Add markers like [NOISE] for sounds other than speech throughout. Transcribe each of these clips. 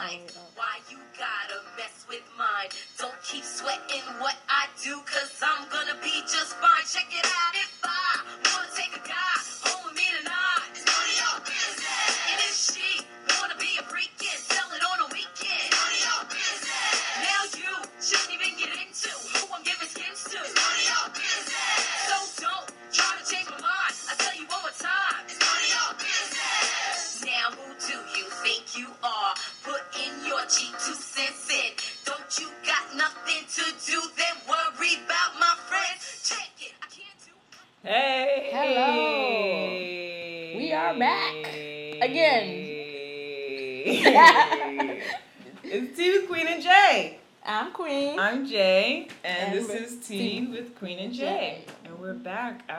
Why you gotta mess with mine? Don't keep sweating what I do, cause I'm gonna be just fine. Check it out.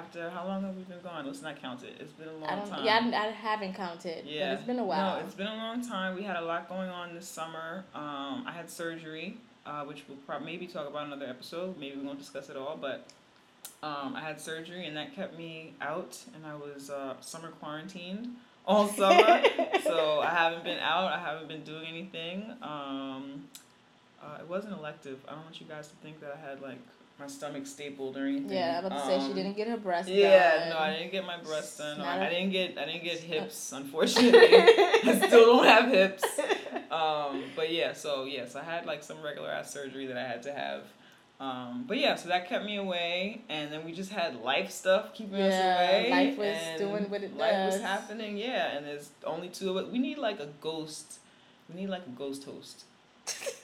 After how long have we been gone? Let's not count it. It's been a long I don't. time. Yeah, I, I haven't counted. Yeah. It's been a while. No, it's been a long time. We had a lot going on this summer. Um, I had surgery, uh, which we'll probably maybe talk about another episode. Maybe we won't discuss it all, but um, I had surgery and that kept me out, and I was uh, summer quarantined all [LAUGHS] summer. so I haven't been out. I haven't been doing anything. Um, uh, it wasn't elective. I don't want you guys to think that I had like my stomach stapled or anything. yeah, I'm about to say she Um, didn't get her breast yeah, done. no, I didn't get my breasts done. Or not I a- didn't get I didn't get [LAUGHS] hips, unfortunately. [LAUGHS] I still don't have hips. Um, but yeah, so yes, I had like some regular ass surgery that I had to have. Um, but yeah, so that kept me away, and then we just had life stuff keeping us away. life was doing what it Life was happening, yeah. And there's only two of it. We need like a ghost. We need like a ghost host. [LAUGHS]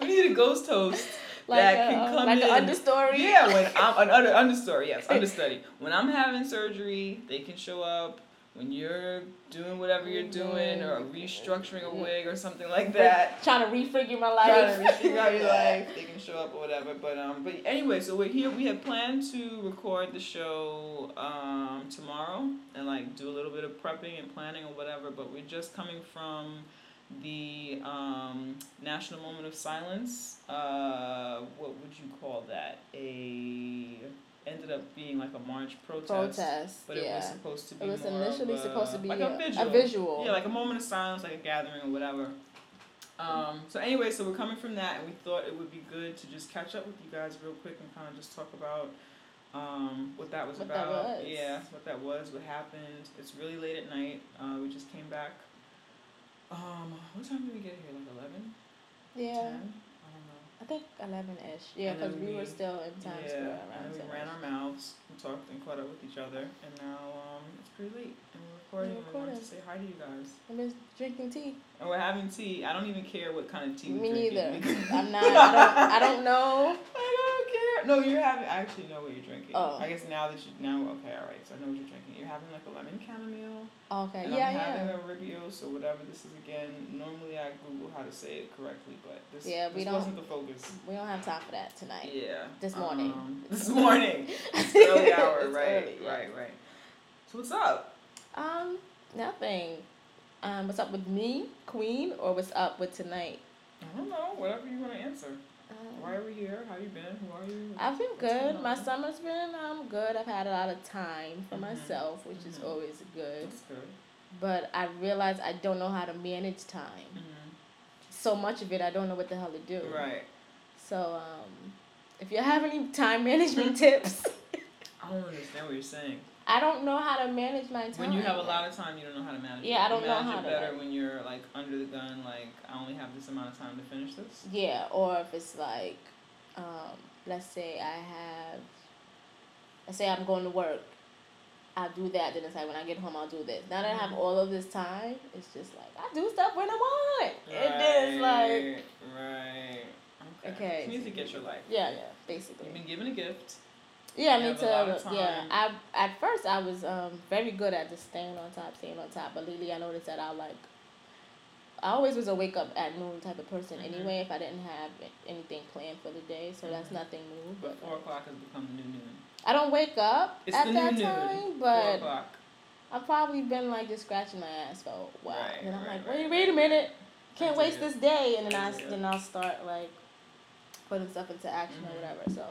we need a ghost host like that can come like in. an understory. Yeah, when I'm an under [LAUGHS] understory, yes, understudy. When I'm having surgery, they can show up. When you're doing whatever you're doing, or restructuring a wig or something like that, Trying to refigure my life, trying to figure out [LAUGHS] your life, they can show up or whatever. But um, but anyway, so we're here. We have planned to record the show um tomorrow and like do a little bit of prepping and planning or whatever. But we're just coming from the um, National Moment of Silence. Uh, what would you call that? A ended up being like a march protest. Protest. But it yeah. was supposed to be It was more initially a, supposed to be like a, a visual. a visual. Yeah, like a moment of silence, like a gathering or whatever. Um, so anyway, so we're coming from that, and we thought it would be good to just catch up with you guys real quick and kind of just talk about um, what that was What that about. was. Yeah, what that was, what happened. It's really late at night. Uh, we just came back. Um, what time did we get here? Like eleven? yeah. Ten? I don't know. I think eleven ish. Yeah, because we, we- were still in Times yeah, Square around and we 10. ran our mouths, we talked and caught up with each other, and now um, it's pretty late, we're recording. We're we wanted to recording. say hi to you guys. I'm just drinking tea. And we're having tea. I don't even care what kind of tea we're Me drinking. neither. [LAUGHS] I'm not. I don't. I don't know. [LAUGHS] I don't care. No, you're having. I actually know what you're drinking. Oh. I guess now that you now, okay, all right. So I know what you're drinking. You're having like a lemon chamomile. Okay. And yeah, I'm having yeah. a Ribios or whatever this is again. Normally I Google how to say it correctly, but this, Yeah, we this don't- wasn't the focus. We don't have time for that tonight. Yeah. This morning. Um, this morning. [LAUGHS] It's early hour, It's right? early, yeah. Right, right. So what's up? Um, nothing. Um, what's up with me, Queen, or what's up with tonight? I don't know. Whatever you want to answer. Um, Why are we here? How you been? Who are you? I've been good. My summer's been um good. I've had a lot of time for Mhm. myself, which is Mhm. always good. That's good. But I realize I don't know how to manage time. Mm-hmm. So much of it, I don't know what the hell to do. Right. So um, if you have any time management [LAUGHS] tips, I don't understand what you're saying. I don't know how to manage my time. When you have a lot of time, you don't know how to manage it. Yeah, I don't know manage how it to, better when you're like under the gun. Like I only have this amount of time to finish this. Yeah, or if it's like, um, let's say I have, let's say I'm going to work, I'll do that. Then it's like when I get home, I'll do this. Now that I have Mhm. all of this time, it's just like I do stuff when I want. And then it's like, right. Okay. Okay. You need to get your life. yeah, yeah, basically. You've been given a gift. Yeah, me too. a lot of Yeah. I at first I was um very good at just staying on top, staying on top. But lately, I noticed that I like. I always was a wake up at noon type of person Mhm. anyway. If I didn't have anything planned for the day, so that's Mhm. nothing new. But But four o'clock has become the new noon. I don't wake up It's at that time, noon. But. I've probably been like just scratching my ass for a while, Right, and I'm right, like, wait, right, wait a minute, can't waste this day, and then I I, dig it. then I'll start like putting stuff into action Mhm. or whatever. So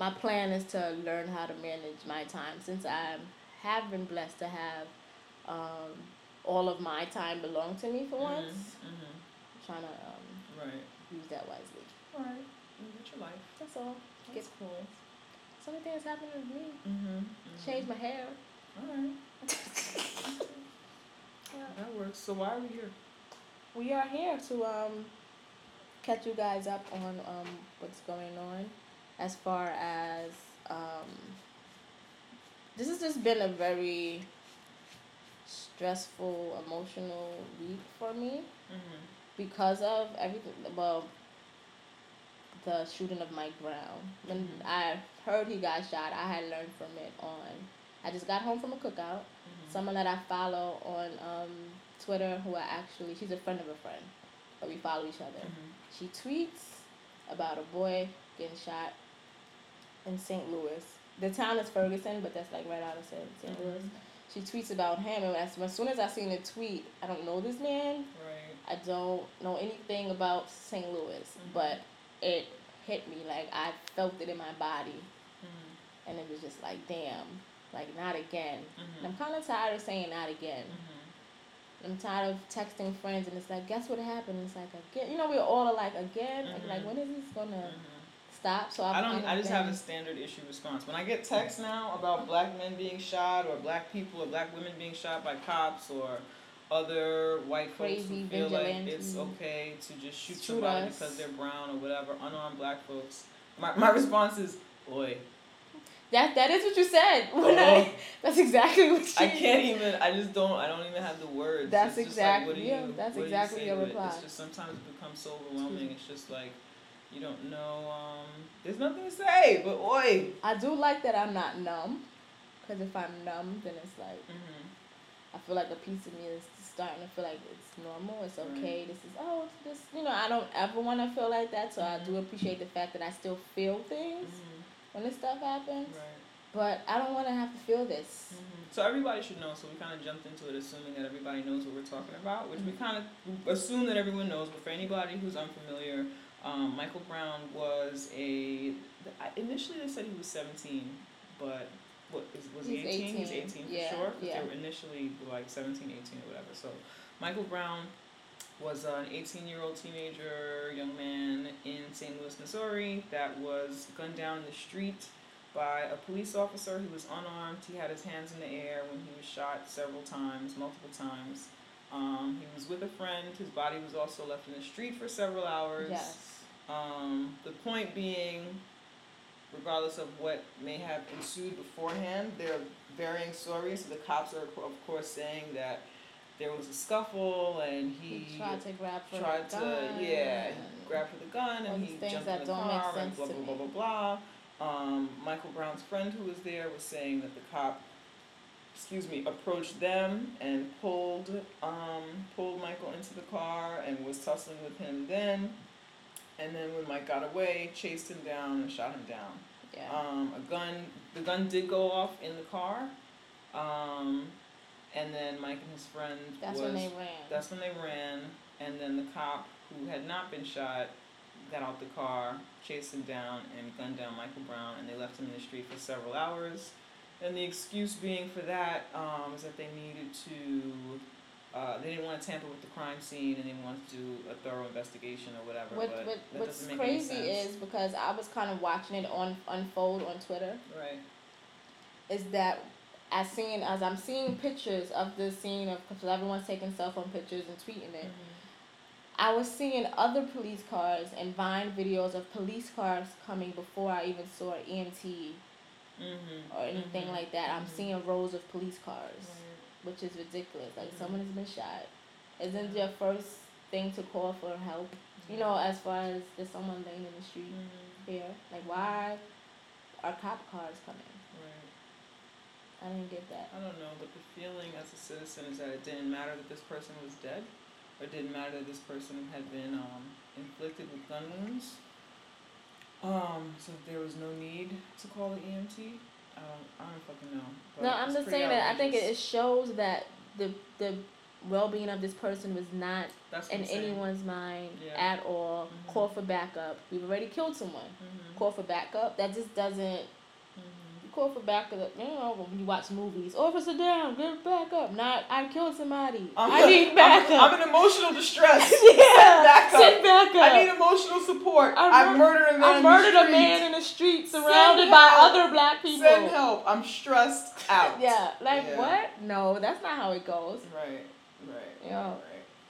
my plan is to learn how to manage my time since I have been blessed to have um, all of my time belong to me for once. Mm-hmm. I'm trying to um, Right. use that wisely. All right. Get your life. That's all. That's cool. So many things happening with me. Mm-hmm. Change my hair. All right. [LAUGHS] That works. So why are we here? We are here to um catch you guys up on um what's going on as far as um this has just been a very stressful emotional week for me Mm-hmm. because of everything well the shooting of Mike Brown. When Mhm. I heard he got shot, I had learned from it on I just got home from a cookout. Mm-hmm. Someone that I follow on um, Twitter who I actually she's a friend of a friend, but we follow each other. Mm-hmm. She tweets about a boy getting shot in St. Louis. The town is Ferguson, but that's like right out of St. Mhm. Louis. She tweets about him, and as, as soon as I seen the tweet, I don't know this man. Right. I don't know anything about St. Louis, Mhm. but it hit me like I felt it in my body, Mm-hmm. and it was just like, damn, like not again. And Mm-hmm. I'm kind of tired of saying not again. Mm-hmm. I'm tired of texting friends and it's like, guess what happened? It's like again, you know, we're all like again, like, like Mhm. when is this gonna Mm-hmm. Stop? So I've I don't. I of just have a standard issue response. When I get texts now about black men being shot, or black people, or black women being shot by cops, or other white folks who feel like it's okay to just shoot, Shoot somebody us. because they're brown or whatever, unarmed black folks. My my response is, "Oi, That that is what you said. [LAUGHS] When I, Oh. that's exactly what you. I can't even. I just don't. I don't even have the words. That's It's just like, what exactly- do yeah, you- that's what do you exactly your to it? It's just sometimes it becomes so overwhelming. It's just like you don't know. Um, there's nothing to say. But oi. I do like that I'm not numb, because if I'm numb, then it's like Mm-hmm. I feel like a piece of me is starting to feel like it's normal. It's Right. okay. This is oh, it's this you know I don't ever want to feel like that. So I do Mhm. appreciate the fact that I still feel things Mm-hmm. when this stuff happens. Right. But I don't want to have to feel this. Mm-hmm. So everybody should know. So we kind of jumped into it assuming that everybody knows what we're talking about, which we Mhm. kind of assume that everyone knows. But for anybody who's unfamiliar, um, Michael Brown was a Initially, they said he was 17, but what is was he 18? He's 18, 18 for yeah, sure. yeah. They were initially like 17, 18 or whatever. So Michael Brown was an 18 year old teenager, young man in St. Louis, Missouri, that was gunned down in the street by a police officer. He was unarmed. He had his hands in the air when he was shot several times, multiple times. Um, he was with a friend. His body was also left in the street for several hours. Yes. Um, the point being, regardless of what may have ensued beforehand, there are varying stories. So The cops are, of course, saying that there was a scuffle and he, He tried to grab for tried the to, gun. yeah, and- for the gun and he things jumped that in the don't make car and sense blah blah blah blah blah. Um, Michael Brown's friend who was there was saying that the cop, excuse me, approached them and pulled um, pulled Michael into the car and was tussling with him then. And then when Mike got away, chased him down and shot him down. Yeah. Um, a gun, the gun did go off in the car. Um, and then Mike and his friend That's was when they ran. that's when they ran, and then the cop who had not been shot got out the car, chased him down, and gunned down Michael Brown, and they left him in the street for several hours. And the excuse being for that um, is that they needed to, uh, they didn't want to tamper with the crime scene, and they wanted to do a thorough investigation or whatever. what but what that what's doesn't make any crazy sense. is because I was kind of watching it on unfold on Twitter. right. Is that as seeing as I'm seeing pictures of the scene of because everyone's taking cell phone pictures and tweeting it. I was seeing other police cars and Vine videos of police cars coming before I even saw EMT Mm-hmm. or anything Mhm. like that. I'm Mhm. seeing rows of police cars, which is ridiculous. Like someone has been shot. Isn't your first thing to call for help? You know, as far as there's someone laying in the street Mm-hmm. here. Like why are cop cars coming? Right. I didn't get that. I don't know, but the feeling as a citizen is that it didn't matter that this person was dead, or it didn't matter that this person had been um, inflicted with gun wounds. Um, so there was no need to call the EMT. I don't, I don't fucking know. but No, I'm just saying that I think it, it shows that the the well being of this person was not in anyone's mind Yeah. at all. Mhm. Call for backup. We've already killed someone. Mhm. Call for backup. That just doesn't. Call for backup. You know, when you watch movies, officer down, get back up. Not I killed somebody. I'm, I need [LAUGHS] backup. I'm, I'm in emotional distress. [LAUGHS] yeah, back up. send backup. I need emotional support. I I, mur- murdered a man. I in the murdered a man in the street Send surrounded by help. other black people. Send help. I'm stressed out. [LAUGHS] Yeah, like Yeah. what? No, that's not how it goes. Right. Right. Yeah. Right.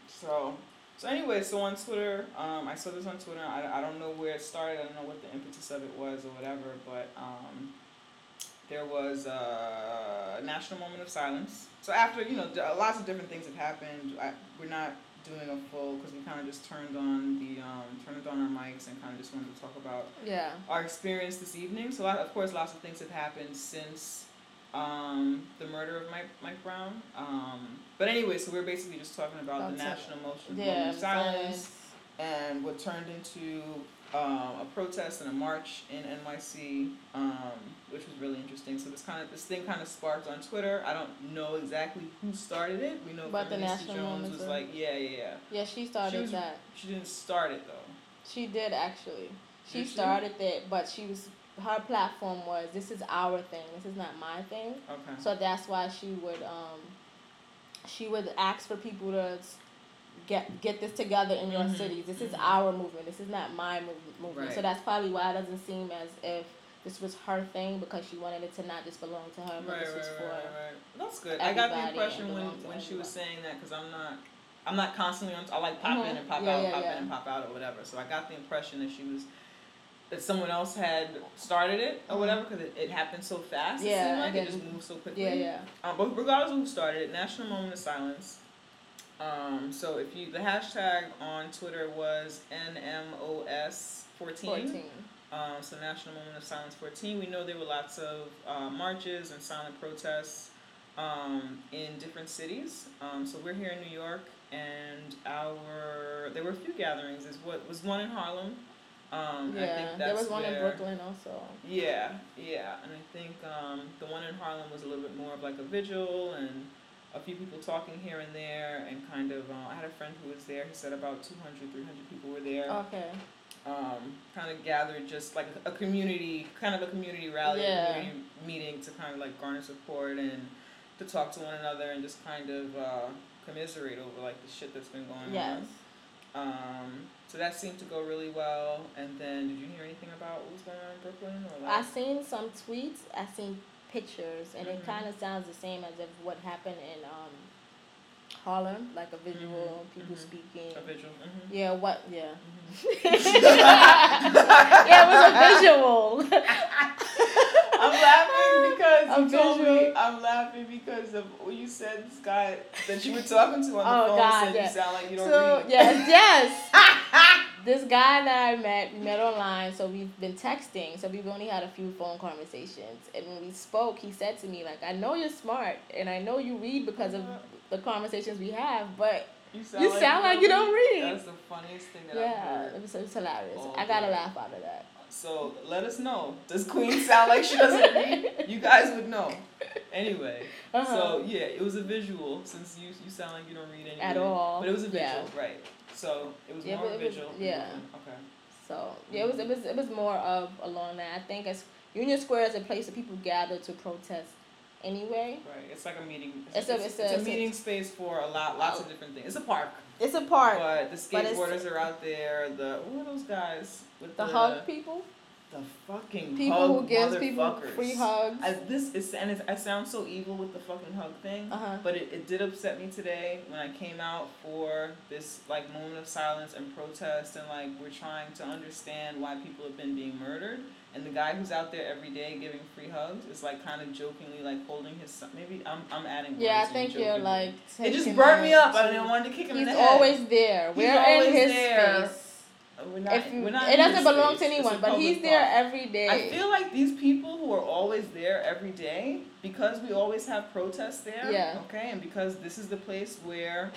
So. So anyway, so on Twitter, um, I saw this on Twitter. I, I don't know where it started. I don't know what the impetus of it was or whatever. But um, there was a national moment of silence. So after you know, d- lots of different things have happened. I, we're not doing a full because we kind of just turned on the um, turned on our mics and kind of just wanted to talk about Yeah. our experience this evening. So, of course, lots of things have happened since um, the murder of Mike, Mike Brown. Um, but anyway, so we're basically just talking about the About National Motion Yeah. Moment of silence. and what turned into um, a protest and a march in NYC, um, which was really interesting. So this kind of this thing kind of sparked on Twitter. I don't know exactly who started it. We know But the National Jones Moments was like, yeah, yeah, yeah. Yeah, she started was- that. She didn't start it though. She did actually. She Did she? started it, but she was her platform was this is our thing. This is not my thing. Okay. So that's why she would um she would ask for people to get get this together in your Mhm, cities. This is our movement. This is not my mov- movement. So that's probably why it doesn't seem as if this was her thing because she wanted it to not just belong to her, but Right, this right, was right, for right, right. That's good. I got the impression when when she was saying that because I'm not, I'm not constantly on. I like pop in Mhm. and pop Yeah, out, yeah, pop yeah. in and pop out, or whatever. So I got the impression that she was, that someone else had started it or Mhm. whatever because it, it happened so fast. it Yeah, seemed like it just moved so quickly. yeah, yeah. Um, but regardless of who started it, National Moment of Silence. Um, so if you the hashtag on Twitter was NMOS 14. um, so National Moment of Silence 14. We know there were lots of uh, marches and silent protests um, in different cities. Um, so we're here in New York, and our there were a few gatherings. There's what was one in Harlem. Um, yeah, there was one in Brooklyn also. Yeah, yeah, and I think um, the one in Harlem was a little bit more of like a vigil and a few people talking here and there, and kind of. Uh, I had a friend who was there. He said about 200, 300 people were there Okay. um, kind of gathered just like a community, kind of a community rally, Yeah. community meeting to kind of like garner support and to talk to one another and just kind of uh, commiserate over like the shit that's been going Yes. on. Um, so that seemed to go really well. And then, did you hear anything about what was going on in Brooklyn? Or I like, seen some tweets. I seen pictures, and it Mhm. kind of sounds the same as if what happened in um, Harlem, like a visual, Mhm, people mhm. speaking. a vigil? Mm-hmm. Yeah, what? Yeah. Mhm. [LAUGHS] yeah, it was a visual. [LAUGHS] I'm laughing because A you told me. I'm laughing because of what you said. This guy that you were talking to on the Oh, phone God, said yeah. you sound like you don't so read. yes, yes. [LAUGHS] this guy that I met, we met online, so we've been texting. So we've only had a few phone conversations, and when we spoke, he said to me like, "I know you're smart, and I know you read because of uh-huh. the conversations we have, but You you sound like you don't read." That's the funniest thing that I've Yeah, heard. it was, it was hilarious. Oh, I got a laugh out of that. So let us know. Does Queen sound like she doesn't [LAUGHS] read? You guys would know. Anyway, Uh-huh. so yeah, it was a visual since you you sound like you don't read anything At all. But it was a visual, Yeah. right? So it was Yeah, more but it was- visual. yeah. Okay. So yeah, it was it was it was more of along that. I think as Union Square is a place that people gather to protest anyway. Right. It's like a meeting. It's a- it's a- it's a it's a- meeting space for a lot, lots of different things. It's a park, It's a park. but the But skateboarders are out there. The what are those guys with the the hug people, The fucking people hug who gives people free hugs. I, this is and it, I sound so evil with the fucking hug thing. Uh huh. But it, it did upset me today when I came out for this like moment of silence and protest and like we're trying to understand why people have been being murdered and the guy who's out there every day giving free hugs is like kind of jokingly like holding his son. Maybe I'm I'm adding. Yeah, I think you're like. It just burned me up. I didn't want to kick him He's in the head. always there. We're always in his there. space. We're not, if we're not it doesn't belong space. to anyone, but he's there park. every day. I feel like these people who are always there every day, because we always have protests there, Yeah. okay, and because this is the place where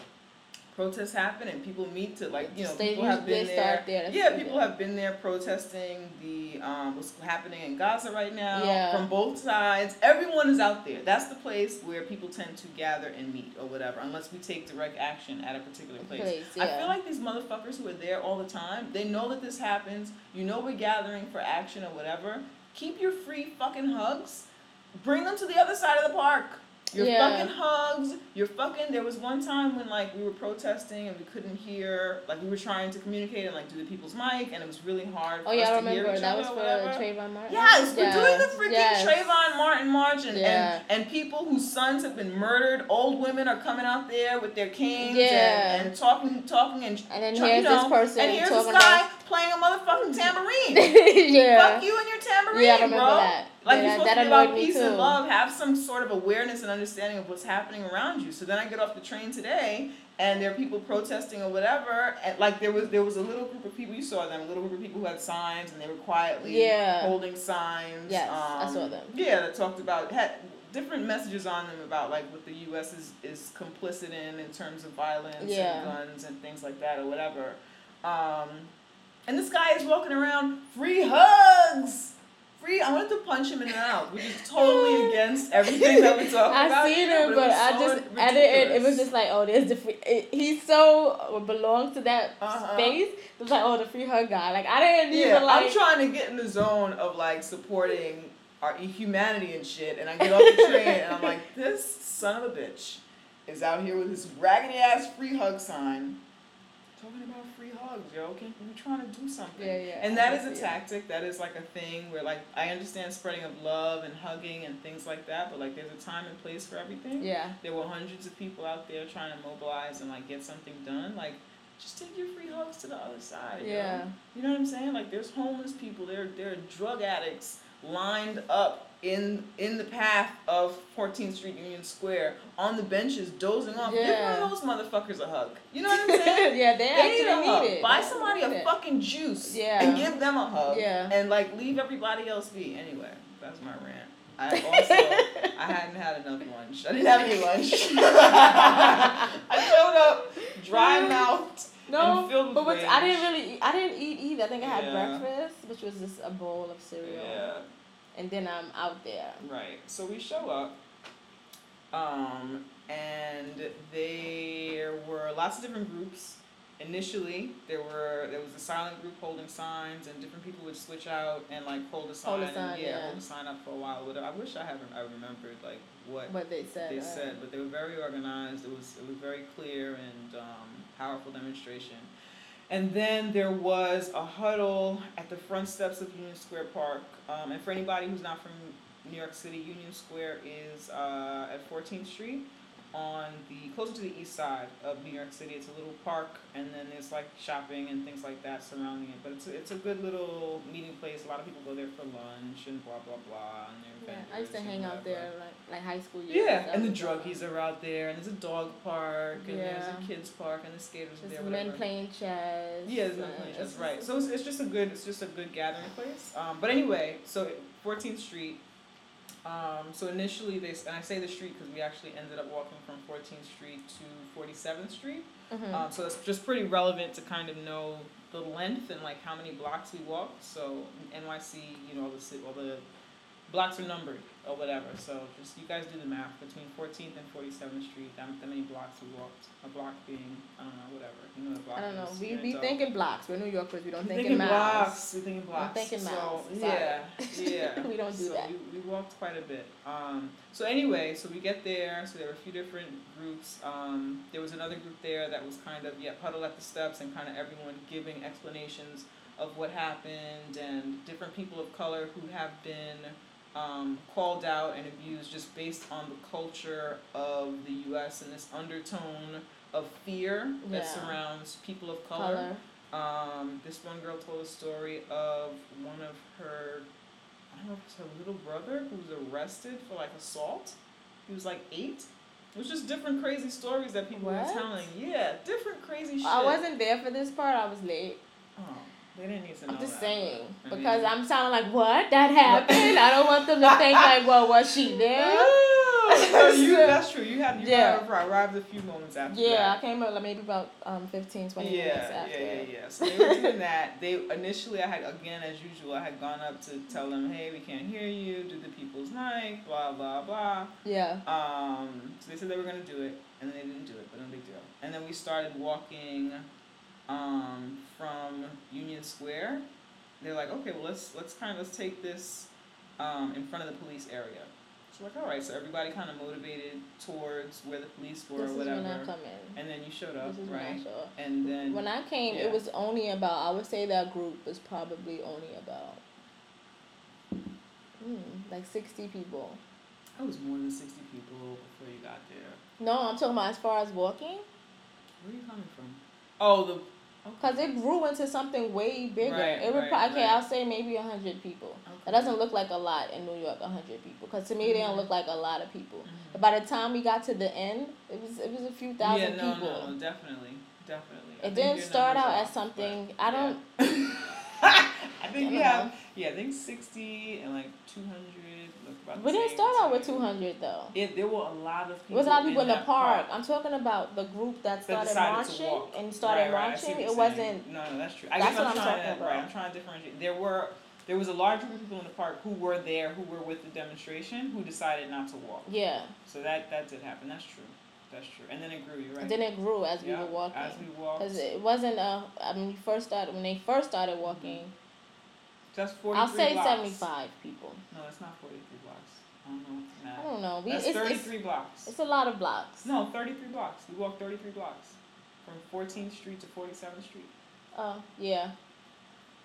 protests happen and people meet to like you know They people have been there. there. Yeah, people have been there protesting the um, what's happening in Gaza right now Yeah. from both sides. Everyone is out there. That's the place where people tend to gather and meet or whatever, unless we take direct action at a particular place. Place, I feel like these motherfuckers who are there all the time, they know that this happens. You know we're gathering for action or whatever. Keep your free fucking hugs. bring them to the other side of the park. Your Yeah. fucking hugs, your fucking. There was one time when like we were protesting and we couldn't hear, like we were trying to communicate and like do the people's mic, and it was really hard. Oh yeah, us I to hear remember that was for whatever. Trayvon Martin. Yes, we're doing the freaking yes. Trayvon Martin March, and, Yeah. and and people whose sons have been murdered. Old women are coming out there with their canes Yeah. and, and talking, talking, and And then here's you know, this person and here's this guy about playing a motherfucking tambourine. [LAUGHS] yeah. Fuck you and your tambourine, Yeah, I remember bro. that. Like Yeah, you're supposed to be about peace too. and love. Have some sort of awareness and understanding of what's happening around you. So then I get off the train today, and there are people protesting or whatever. And like there was there was a little group of people. You saw them. A little group of people who had signs, and they were quietly Yeah. holding signs. Yes, I um, saw them. Yeah, that talked about had different messages on them about like what the U.S. is is complicit in in terms of violence Yeah. and guns and things like that or whatever. Um, and this guy is walking around, free hugs. Free. I wanted to punch him in the mouth, which is totally [LAUGHS] against everything that we talk I about. seen here, him, it but was I so just the end it was just like, oh, there's the free. It, he so belongs to that Uh-huh. space. It was like, oh, the free hug guy. Like I didn't Yeah, even like. I'm trying to get in the zone of like supporting our humanity and shit, and I get off the train and I'm like, this son of a bitch is out here with his raggedy ass free hug sign, talking about free hugs, yo. Can we're trying to do something? Yeah, yeah, And that is a tactic. That is like a thing where like I understand spreading of love and hugging and things like that, but like there's a time and place for everything. yeah. There were hundreds of people out there trying to mobilize and like get something done. Like, just take your free hugs to the other side. yo. Yeah. You know what I'm saying? Like, there's homeless people. There, there are drug addicts lined up in in the path of 14th Street Union Square on the benches, dozing off. Give Yeah. of those motherfuckers a hug. You know what I'm saying? [LAUGHS] yeah, they, They need a need hug. it. Buy They somebody a it. fucking juice Yeah. and give them a hug. Yeah. And like leave everybody else be. Anyway, that's my rant. I [LAUGHS] also I hadn't had enough lunch. I didn't have any lunch. [LAUGHS] I showed up dry mouthed. No, and filled with but what, I didn't really. Eat, I didn't eat either. I think I had Yeah. breakfast, which was just a bowl of cereal, Yeah, and then I'm out there. right. So we show up, um, and there were lots of different groups. Initially, there were there was a silent group holding signs, and different people would switch out and like hold a sign. Hold a and, yeah, yeah. hold a sign up for a while. But I wish I haven't. I remembered like what What they said. they uh, said, but they were very organized. It was it was very clear and um, powerful demonstration. And then there was a huddle at the front steps of Union Square Park. Um, and for anybody who's not from New York City, Union Square is uh, at 14th Street on the closer to the east side of New York City. It's a little park, and then there's like shopping and things like that surrounding it. But it's a, it's a good little meeting place. A lot of people go there for lunch and blah blah blah. And Yeah, I used to hang out there like like high school years. Yeah, That and the druggies are out there, and there's a dog park, and there's a kids park, and the skaters are Just there. men playing chess. Yeah, there's men uh, playing chess, right? So it's, it's just a good, it's just a good gathering place. Um, but anyway, so 14th Street. Um, so initially they, and I say the street because we actually ended up walking from 14th Street to 47th Street. Mhm. Um, so it's just pretty relevant to kind of know the length and like how many blocks we walked. So NYC, you know, all the all the blocks are numbered or whatever. So just you guys do the math between 14th and 47th Street. That, that many blocks we walked. A block being I don't know whatever. You know what a block I don't know. is. We be thinking blocks. We're New Yorkers. We don't We think in miles. blocks. We're thinking blocks. thinking so. Yeah, yeah. [LAUGHS] We don't do so that. We, we walked quite a bit. Um, so anyway, so we get there. So there were a few different groups. Um, there was another group there that was kind of yeah huddled at the steps and kind of everyone giving explanations of what happened and different people of color who have been um, called out and abused just based on the culture of the U.S. and this undertone of fear that Yeah. surrounds people of Color. um, this one girl told a story of one of her, I don't know if it's her little brother who was arrested for like assault. He was like eight. It was just different crazy stories that people What? were telling. Yeah, different crazy shit. I wasn't there for this part. I was late. Oh, they didn't need to know I'm just that, saying but, because mean- I'm sounding like what that [LAUGHS] happened. I don't want them to [LAUGHS] think like, well, was she there? [LAUGHS] No, you, that's true. You had you Yeah. arrived, arrived a few moments after Yeah, that. I came up like maybe about um 15, 20 minutes yeah, after. yeah, yeah, yeah. So they were doing that. They initially, I had again as usual, I had gone up to tell them, hey, we can't hear you. Do the people's mic, blah blah blah. Yeah. Um, so they said they were gonna do it, and then they didn't do it, but no big deal. And then we started walking, um, from Union Square. They're like, okay, well let's let's kind of let's take this, um, in front of the police area. So like, all right, so everybody kind of motivated towards where the police were This or is whatever. when I come in. And then you showed up, is I right? show up. And then When I came, yeah. it was only about. I would say that group was probably only about, mm, like sixty people. it was more than sixty people before you got there. No, I'm talking about as far as walking, Where are you coming from? Oh, the. Cause it grew into something way bigger. Right, it would right, okay, right. I'll say maybe hundred people. Okay. That doesn't look like a lot in New York, hundred people. Cause to me, they don't Mhm. look like a lot of people. Mhm. But by the time we got to the end, it was it was a few thousand yeah, no, people. no, no, definitely, definitely. It think didn't start out as something. but, I don't. yeah. [LAUGHS] I think we I have, yeah, I think sixty and like two hundred. About. We didn't start out with two hundred though. It, there were a lot of people. It was a lot of people in, the that park. I'm talking about the group that started marching and started Right, marching. It wasn't. No, no, that's true. I That's guess what I'm I'm trying talking to, Right. I'm trying to differentiate. There were there was a large group of people in the park who were there, who were with the demonstration, who decided not to walk. Yeah. So that that did happen. That's true. That's true. And then it grew. You're right. Then it grew as we were walking. As we walked. Because it wasn't a. I mean, first started when they first started mm-hmm. walking. That's 43 I'll say blocks. 75 people. No, it's not 43 blocks. I don't know what's I don't know. We, That's it's, it's, 33 blocks. it's a lot of blocks. No, 33 blocks. We walked 33 blocks. From 14th Street to 47th Street. Oh yeah.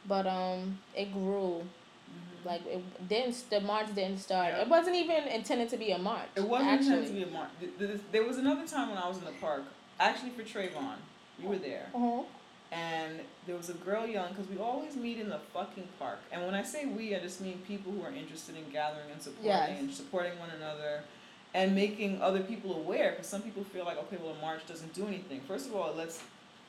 But um, it grew. Mm-hmm. Like it didn't. The march didn't start. Yeah. It wasn't even intended to be a march. It wasn't actually. intended to be a march. Th- th- There was another time when I was in the park, actually for Trayvon. You were there. Uh-huh. And there was a girl young, because we always meet in the fucking park. And when I say we, I just mean people who are interested in gathering and supporting Yes. and supporting one another and making other people aware. Because some people feel like, okay, well, a march doesn't do anything. First of all, it lets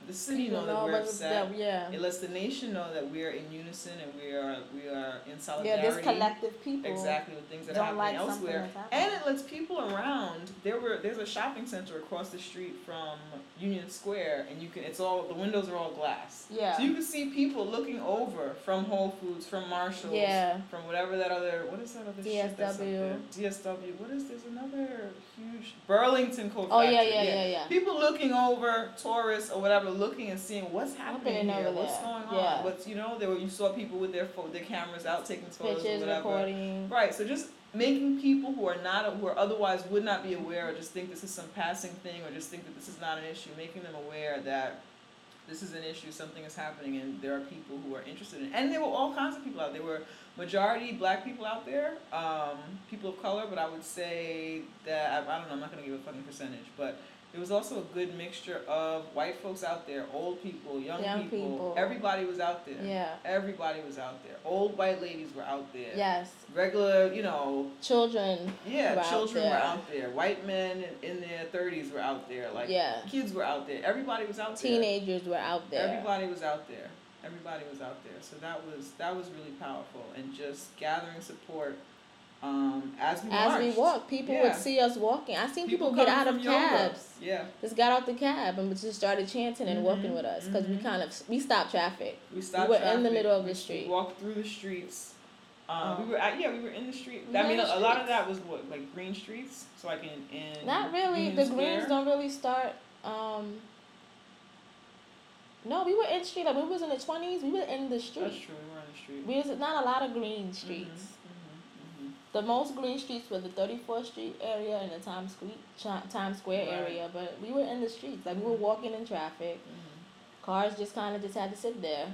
the city know that we're upset. yeah. It lets the nation know that we are in unison and we are we are in solidarity. Yeah, this collective people. Exactly with things that are happening like elsewhere. And it lets people around. There were there's a shopping center across the street from Union Square, and you can it's all the windows are all glass. Yeah. So you can see people looking over from Whole Foods, from Marshalls, Yeah. from whatever that other what is that other shit that's up DSW. there? DSW. What is there's another huge Burlington Coat Oh yeah, Factory, yeah, yeah, yeah. People looking over, tourists or whatever, looking and seeing what's happening here, what's going on. Yeah. What's you know, there were, you saw people with their pho- their cameras out taking photos or whatever. recording. Right. So just making people who are not who are otherwise would not be aware or just think this is some passing thing or just think that this is not an issue, making them aware that this is an issue, something is happening, and there are people who are interested in it. And there were all kinds of people out there. There were majority black people out there, um, people of color, but I would say that, I, I don't know, I'm not going to give a fucking percentage, but there was also a good mixture of white folks out there, old people, young, Young people. people. Everybody was out there. Yeah. Everybody was out there. Old white ladies were out there. Yes. Regular, you know, Children. yeah, Were out children were out there. White men in, their thirties were out there. Like Yeah. kids were out there. Everybody was out there. Teenagers were out there. Everybody was out there. Everybody was out there. So that was that was really powerful and just gathering support um, as we walked. As we marched. walked, people Yeah. would see us walking. I seen people, get out of cabs. Yeah, Just got out the cab and just started chanting and walking Mhm, with us because we mhm. kind of we stopped traffic. we stopped. We were in the middle of the street. We walked through the streets. Um, Oh. We were at, yeah, we were in the street. We I mean, a, a lot of that was what like green streets. So like in in Not really. Union the Square. greens don't really start. Um, no, we were in the street. Like we was in the twenties. We were in the streets. That's street. true. We were in the street. We was not a lot of green streets. Mhm, mhm, The most green streets were the 34th Street area and the Times Square, Times Square Right. area, but we were in the streets. Like we were Mhm. walking in traffic. mhm, mhm, Cars just kind of just had to sit there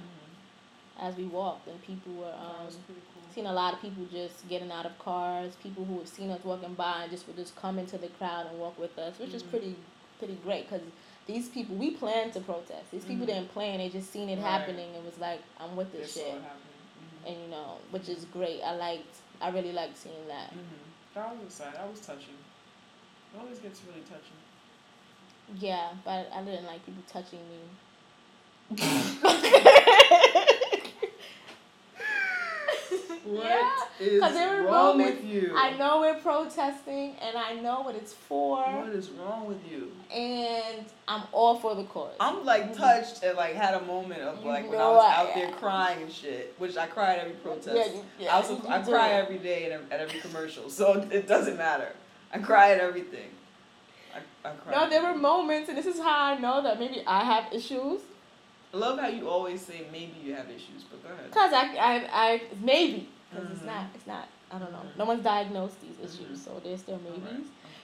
as we walked, and people were um, cool. seen a lot of people just getting out of cars. People who have seen us walking by and just would just come into the crowd and walk with us, which is pretty pretty great because these people we planned to protest. These people Mhm. didn't plan; they just seen it Right. happening and was like, "I'm with this shit,". Mhm. and you know, which is great. I liked. I really liked seeing that. Mhm. That was exciting. That was touching. It always gets really touching. Yeah, but I didn't like people touching me. [LAUGHS] Yeah, is there were wrong moments- with you? I know we're protesting, and I know what it's for, What is wrong with you? and I'm all for the cause. I'm like touched and like had a moment of You like when I was I out there crying and shit, which I cry at every protest. Yeah, yeah, I also I cry every day at, at every commercial, so it doesn't matter. I cry at everything. I, I cry. No, there were moments, and this is how I know that maybe I have issues. I love how you always say maybe you have issues, but go ahead. Cause I, I, I maybe, because it's Mhm. not, it's not I don't know. No one's diagnosed these issues, so there's still maybes. Okay.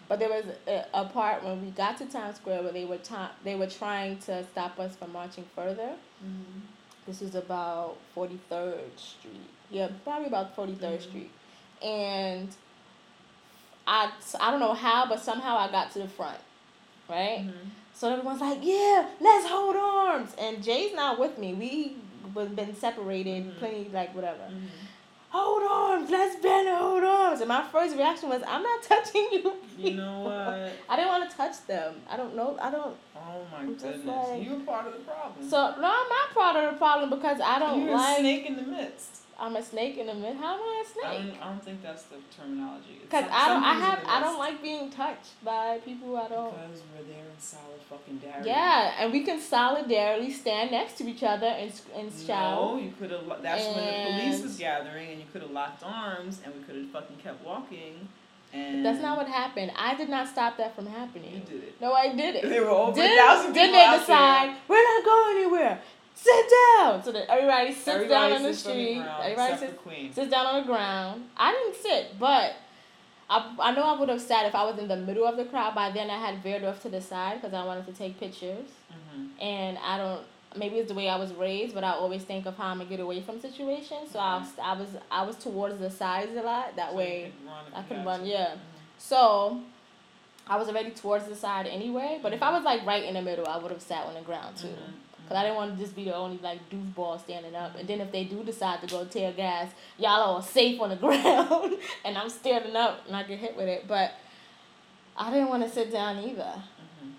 But there was a, a part when we got to Times Square where they were ta- they were trying to stop us from marching further. Mhm. This was about 43rd Street. Yeah, probably about 43rd Mhm. Street. And I, I don't know how, but somehow I got to the front, right? Mhm. So everyone's like, yeah, let's hold arms. And Jay's not with me. We was been separated, Mhm. plenty, like, whatever. Hold arms, let's bend and hold arms. And my first reaction was, I'm not touching you. You know what? [LAUGHS] I didn't want to touch them. I don't know. I don't. Oh my I'm goodness. like- You're part of the problem. So, no, I'm not part of the problem because I don't You're like. snake in the midst. I'm a snake in the middle. How am I a I snake? don't, I don't think that's the terminology. Because I don't. I have. I don't like being touched by people I don't. Because we're there in solid fucking dairy. Yeah, and we can solidarily stand next to each other and and shout. No, you could have. That's when the police was gathering, and you could have locked arms, and we could have fucking kept walking. And That's not what happened. I did not stop that from happening. you did it. No, I did it. There were over Then, a thousand then they decide we're not going anywhere. Sit down. So that everybody sits. Everybody down on the sits on street. ground, everybody sits sits down on the ground. I didn't sit, but I, I know I would have sat if I was in the middle of the crowd. By then, I had veered off to the side because I wanted to take pictures. Mm-hmm. And I don't. Maybe it's the way I was raised, but I always think of how I'm gonna get away from situations. So I was I was I was towards the sides a lot. That way, I could run. Yeah. Mm-hmm. So I was already towards the side anyway. But if I mm-hmm. was like right in the middle, I would have sat on the ground too. Cause I didn't want to just be the only like doofball standing up. And then if they do decide to go tear gas, y'all are safe on the [LAUGHS] ground, and I'm standing up and I get hit with it. But I didn't want to sit down either. Mm-hmm.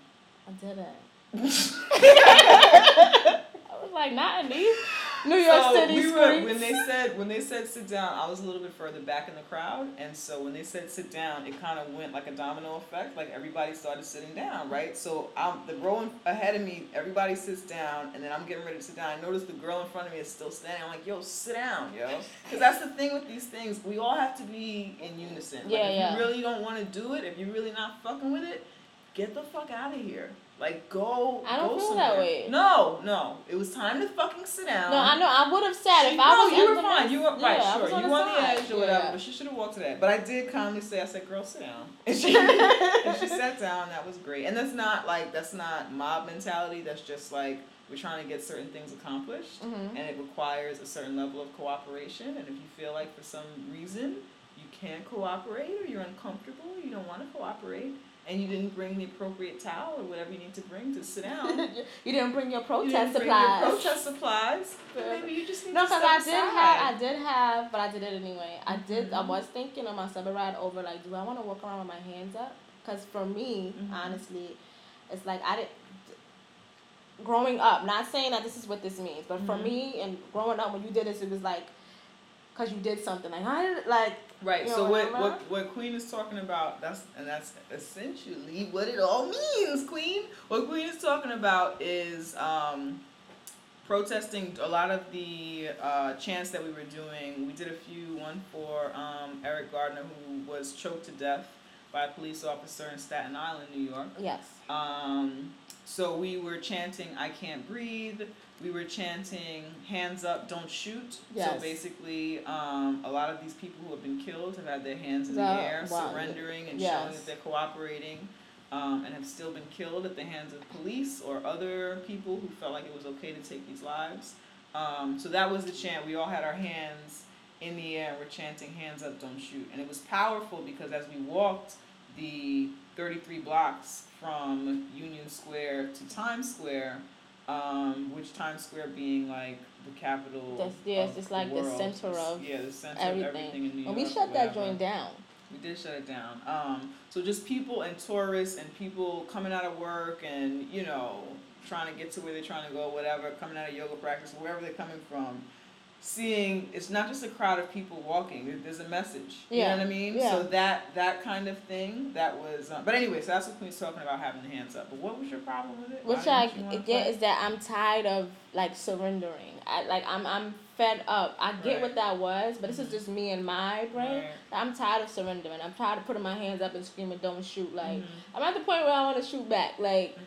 I didn't. [LAUGHS] I was like, not in these New York so City we streets. were when they said when they said sit down, I was a little bit further back in the crowd, and so when they said sit down, it kind of went like a domino effect. Like everybody started sitting down, right? So I'm the row ahead of me, everybody sits down, and then I'm getting ready to sit down. I notice the girl in front of me is still standing. I'm like, yo, sit down, yo, because that's the thing with these things. We all have to be in unison. Like, Yeah, if yeah. you really don't want to do it, if you're really not fucking with it, get the fuck out of here. Like go. I don't go feel somewhere. that way. No, no. It was time to fucking sit down. no, I know I would have sat if She- I no, was. you were fine. You were right. yeah, I sure, you were on the edge or whatever. Yeah. But she should have walked to that. But I did calmly say, I said, "Girl, sit down." [LAUGHS] And she [LAUGHS] and she sat down. That was great. And that's not like that's not mob mentality. That's just like we're trying to get certain things accomplished, Mhm. and it requires a certain level of cooperation. And if you feel like for some reason you can't cooperate or you're uncomfortable, you don't want to cooperate. And you didn't bring the appropriate towel or whatever you need to bring to sit down. [LAUGHS] you didn't bring your protest you didn't bring supplies. your protest supplies. Maybe you just need No, to because step I did have, I did have, but I did it anyway. I did, I Mhm. was thinking on my summer ride over, like, do I want to walk around with my hands up? Because for me, Mhm. honestly, it's like I didn't. Growing up, not saying that this is what this means, but for Mhm. me and growing up, when you did this, it was like, because you did something. Like I did, like Right. You So what, what what what Queen is talking about that's and that's essentially what it all means, Queen. What Queen is talking about is um, protesting a lot of the uh, chants that we were doing. We did a few. One for um, Eric Garner, who was choked to death by a police officer in Staten Island, New York. yes, Um, so we were chanting "I can't breathe." We were chanting "Hands up, don't shoot." So basically, um, a lot of these people who have been killed have had their hands in That- the air, wow. surrendering and Yes. showing that they're cooperating, um, and have still been killed at the hands of police or other people who felt like it was okay to take these lives. Um, so that was the chant. We all had our hands in the air. We're chanting "Hands up, don't shoot," and it was powerful because as we walked the 33 blocks from Union Square to Times Square, um, which Times Square being like the capital. That's- yes, of it's like the world. center of yeah, the center everything. of everything in New York. and we shut that joint down. We did shut it down. Um, so just people and tourists and people coming out of work and you know trying to get to where they're trying to go, whatever, coming out of yoga practice, wherever they're coming from. Seeing it's not just a crowd of people walking. There's a message. You Yeah, know what I mean? yeah. So that that kind of thing that was. Um, but anyway, so that's what Queen's talking about having the hands up. But what was your problem with it? Which I didn't you wanna get is that I'm tired of like surrendering. I like I'm I'm fed up. I get Right. what that was, but this is just me and my brain. Right. I'm tired of surrendering. I'm tired of putting my hands up and screaming, "Don't shoot!" Like Mhm. I'm at the point where I want to shoot back. Like Mhm.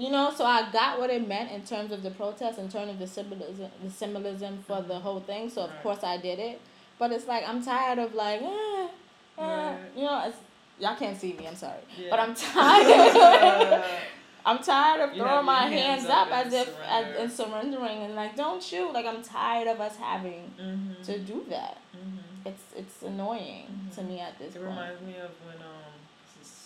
You know, so I got what it meant in terms of the protest, in terms of the symbolism, the symbolism for the whole thing. So of Right. course I did it, but it's like I'm tired of like, eh, eh, Right. you know, it's, y'all can't see me. I'm sorry, Yeah. but I'm [LAUGHS] tired. [LAUGHS] I'm tired of You throwing my hands hands up up, as if as, and surrendering and like, don't shoot. Like I'm tired of us having mhm, to do that. mhm. It's it's annoying to Mhm. me at this It point. reminds me of when um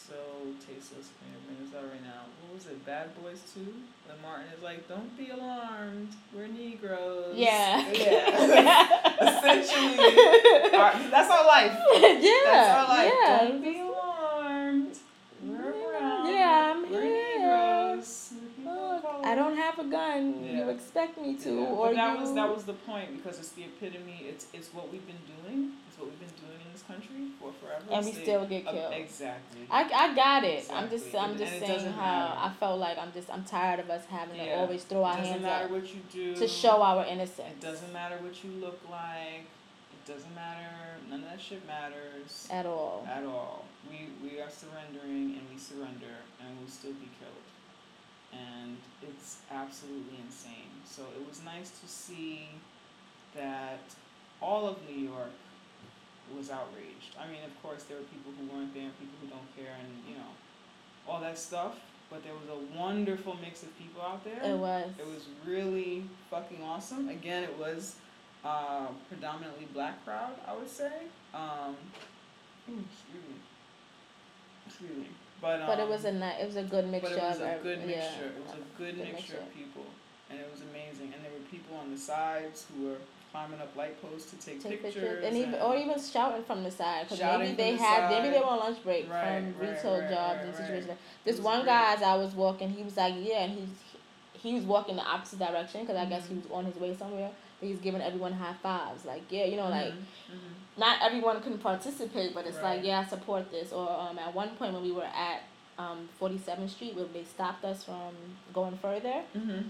so tasteless me to minutes out right now. What was it, Bad Boys Two? When Martin is like, Don't be alarmed, we're Negroes. Yeah. Yeah. [LAUGHS] [LAUGHS] Essentially our, that's our life. [LAUGHS] yeah. That's our life. Yeah. Don't be alarmed. We're brown. yeah, I'm we're here. Negroes. We're people of Look. I don't have a gun. Yeah. You expect me to, Yeah, or but that you. was that was the point because it's the epitome. It's it's what we've been doing. It's what we've been doing in this country for forever. and we still get uh, killed. exactly. I, I got it. I'm just I'm And- just and saying how matter. I felt like I'm just I'm tired of us having to always throw our hands up do. to show our innocence. It doesn't matter what you look like. It doesn't matter. None of that shit matters at all. at all. We we are surrendering and we surrender and we'll still be killed. And it's absolutely insane. So it was nice to see that all of New York was outraged. I mean, of course, there were people who weren't there and people who don't care and, you know, all that stuff. But there was a wonderful mix of people out there. It was. It was really fucking awesome. Again, it was uh, predominantly black crowd, I would say. Um, excuse me. Excuse me. But, um, but it was a ni- it was a good but mixture it was of a good yeah. mixture. It was a good, Good mixture, mixture. of people, and it was amazing. And there were people on the sides who were climbing up light posts to take, Take pictures, pictures and even or even shouting from the side because maybe they the had maybe they were on lunch break Right, from right, retail right, jobs and situations. It This one great. guy as I was walking, he was like, yeah, and he's he was walking the opposite direction because I guess he Mhm. was on his way somewhere. But he's giving everyone high fives, like yeah, you know, like Mhm, mhm. not everyone can participate, but it's like, yeah, I support this. Or um, at one point when we were at um, 47th Street, where they stopped us from going further, Mhm,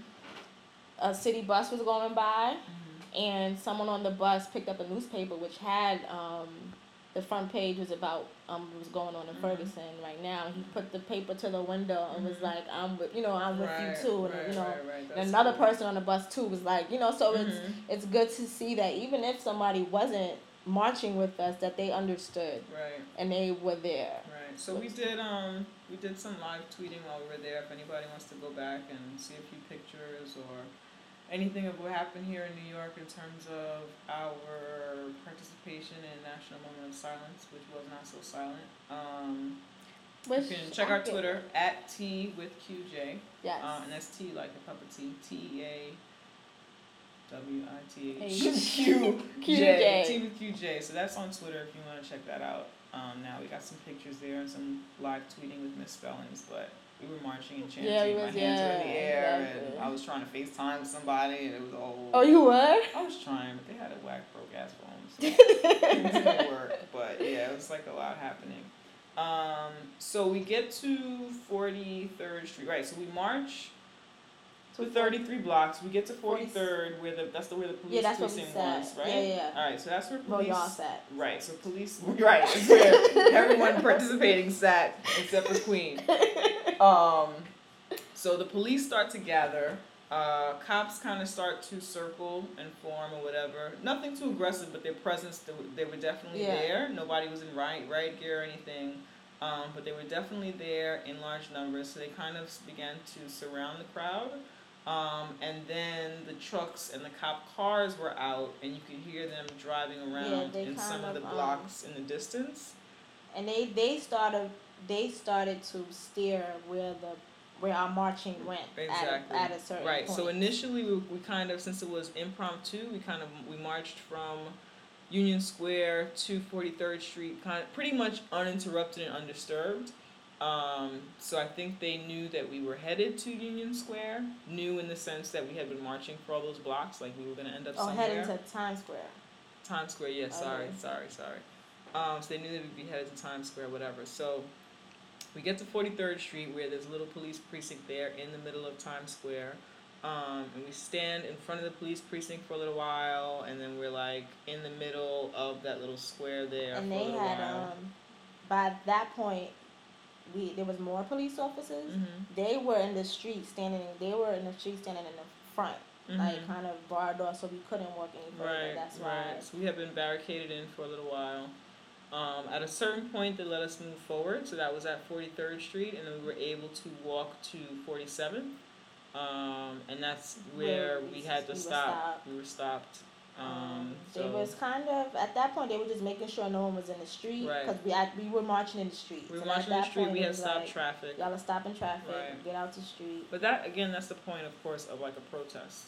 a city bus was going by, mhm. And someone on the bus picked up a newspaper which had um, the front page was about um, what was going on in Mhm. Ferguson right now. He put the paper to the window and was Mhm. like, "I'm with you know, I'm with Right, you too," and right, you know. right, another cool. person on the bus too was like, you know, so it's Mhm. it's good to see that even if somebody wasn't marching with us, that they understood Right. and they were there. Right. So we did um we did some live tweeting while we were there. If anybody wants to go back and see a few pictures or anything of what happened here in New York in terms of our participation in National Moment of Silence, which was not so silent. Um, Which you can check our. Twitter at Tea with QJ. Yes. Uh, and that's T like a cup of tea. T E A W I T H. [LAUGHS] Q QJ. J. Tea with QJ. So that's on Twitter if you want to check that out. Um, now we got some pictures there and some live tweeting with misspellings, but we were marching and chanting. Yeah, we My was- hands were in the air, exactly. and I was trying to FaceTime with somebody, and it was all. oh, you were. I was trying, but they had a whack broke ass phone, so [LAUGHS] it didn't work. But yeah, it was like a lot happening. Um, so we get to 43rd Street, right? So we march to 33 blocks. We get to 43rd, where the that's the where the police Yeah, that's we precinct was, right? Yeah, yeah. All right, so that's where Well, police. y'all said. Right, so police. [LAUGHS] Right, it's where [LAUGHS] everyone participating sat except for Queen. [LAUGHS] Um, so the police start to gather. Uh, cops kind of start to circle and form or whatever. Nothing too aggressive, but their presence, they, were- they were definitely Yeah. there. Nobody was in riot, riot gear or anything. Um, but they were definitely there in large numbers, so they kind of began to surround the crowd. Um, and then the trucks and the cop cars were out, and you could hear them driving around they in some kind of the of, um, blocks in the distance. and they they started they started to steer where the where our marching went Exactly. at, a, at a certain Right. point. So initially, we, we kind of, since it was impromptu, we kind of we marched from Union Square to Forty Third Street, kind of pretty much uninterrupted and undisturbed. Um, so I think they knew that we were headed to Union Square. Knew in the sense that we had been marching for all those blocks, like we were gonna end up somewhere. oh, somewhere. heading to Times Square. Times Square, yeah, sorry, Okay. sorry, sorry. Um, so they knew that we'd be headed to Times Square, whatever. So we get to 43rd Street where there's a little police precinct there in the middle of Times Square. Um, and we stand in front of the police precinct for a little while, and then we're like in the middle of that little square there and for a they little had while. um by that point we there was more police officers. Mhm. They were in the street standing. They were in the street standing in the front. like Mhm. kind of barred off, so we couldn't walk any further. Right, That's why. right. So we have been barricaded in for a little while. Um, at a certain point, they let us move forward, so that was at 43rd Street, and then we were able to walk to 47th. Um, and that's where Where we we- had to we stop. stopped. We were stopped. Um, they so was kind of at that point they were just making sure no one was in the street Right. because we had, we were marching in the street. we were marching in the street. point, We had stopped like, traffic. Y'all are stopping traffic. Right. Get out the street. But that again, that's the point, of course, of like a protest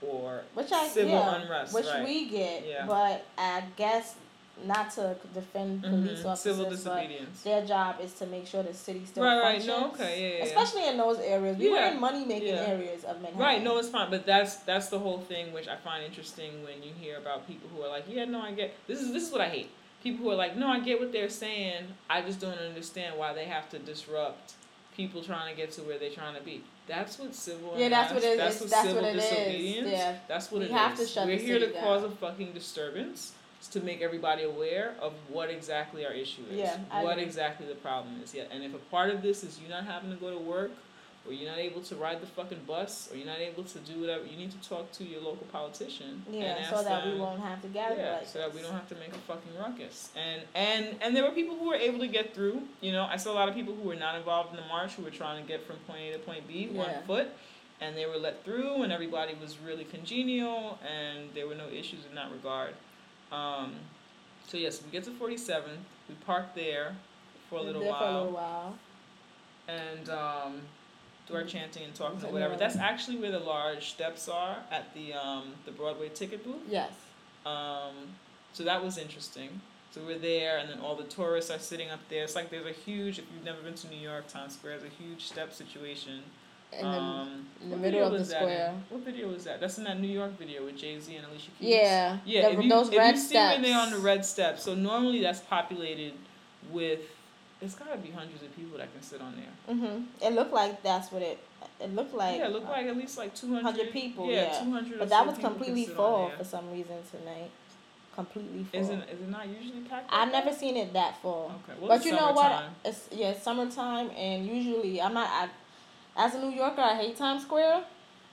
or Which I civil yeah, unrest, which right? we get, Yeah. but I guess not to defend police Mhm. officers, Civil but disobedience. their job is to make sure the city still Right, right. functions. No, okay, yeah, yeah. Especially in those areas, we were Yeah. in money making Yeah. areas of Manhattan. Right, no, it's fine, but that's that's the whole thing which I find interesting when you hear about people who are like, yeah, no, I get this is this is what I hate. People who are like, no, I get what they're saying. I just don't understand why they have to disrupt people trying to get to where they're trying to be. That's what civil. Yeah, that's what it That's what That's civil what it is. disobedience. Yeah. That's what We it have to is. shut We're here to city cause a fucking disturbance to make everybody aware of what exactly our issue is. Yeah, what agree. exactly the problem is. Yeah, and if a part of this is you not having to go to work, or you're not able to ride the fucking bus, or you're not able to do whatever, you need to talk to your local politician. and Yeah, so that we won't have to gather yeah, like so that we don't have to make a fucking ruckus. And and and there were people who were able to get through. You know, I saw a lot of people who were not involved in the march who were trying to get from point A to point B Yeah. on foot, and they were let through, and everybody was really congenial, and there were no issues in that regard. Um, so yes, we get to Forty Seventh. We park there for a little there while For a little while. and um, do our chanting and talking or And whatever. That's actually where the large steps are at the um, the Broadway ticket booth. Yes. Um, so that was interesting. So we're there, and then all the tourists are sitting up there. It's like there's a huge. If you've never been to New York, Times Square is a huge step situation. In the, um, in the middle video of the was that square. What video was that? That's in that New York video with Jay Z and Alicia Keys. Yeah. Yeah, the- if you, those if red you see steps. when they're on the red steps, so normally that's populated with. It's gotta be hundreds of people that can sit on there. Mhm. It looked like that's what it. It looked like. yeah, it looked like at least like two hundred 100 people, Yeah, yeah. two hundred. But that was completely full for some reason tonight. Completely full. Isn't is it not usually packed? I've never seen it that full. Okay, well, but it's you know what? It's yeah, it's summertime, and usually I'm not. I, as a New Yorker, I hate Times Square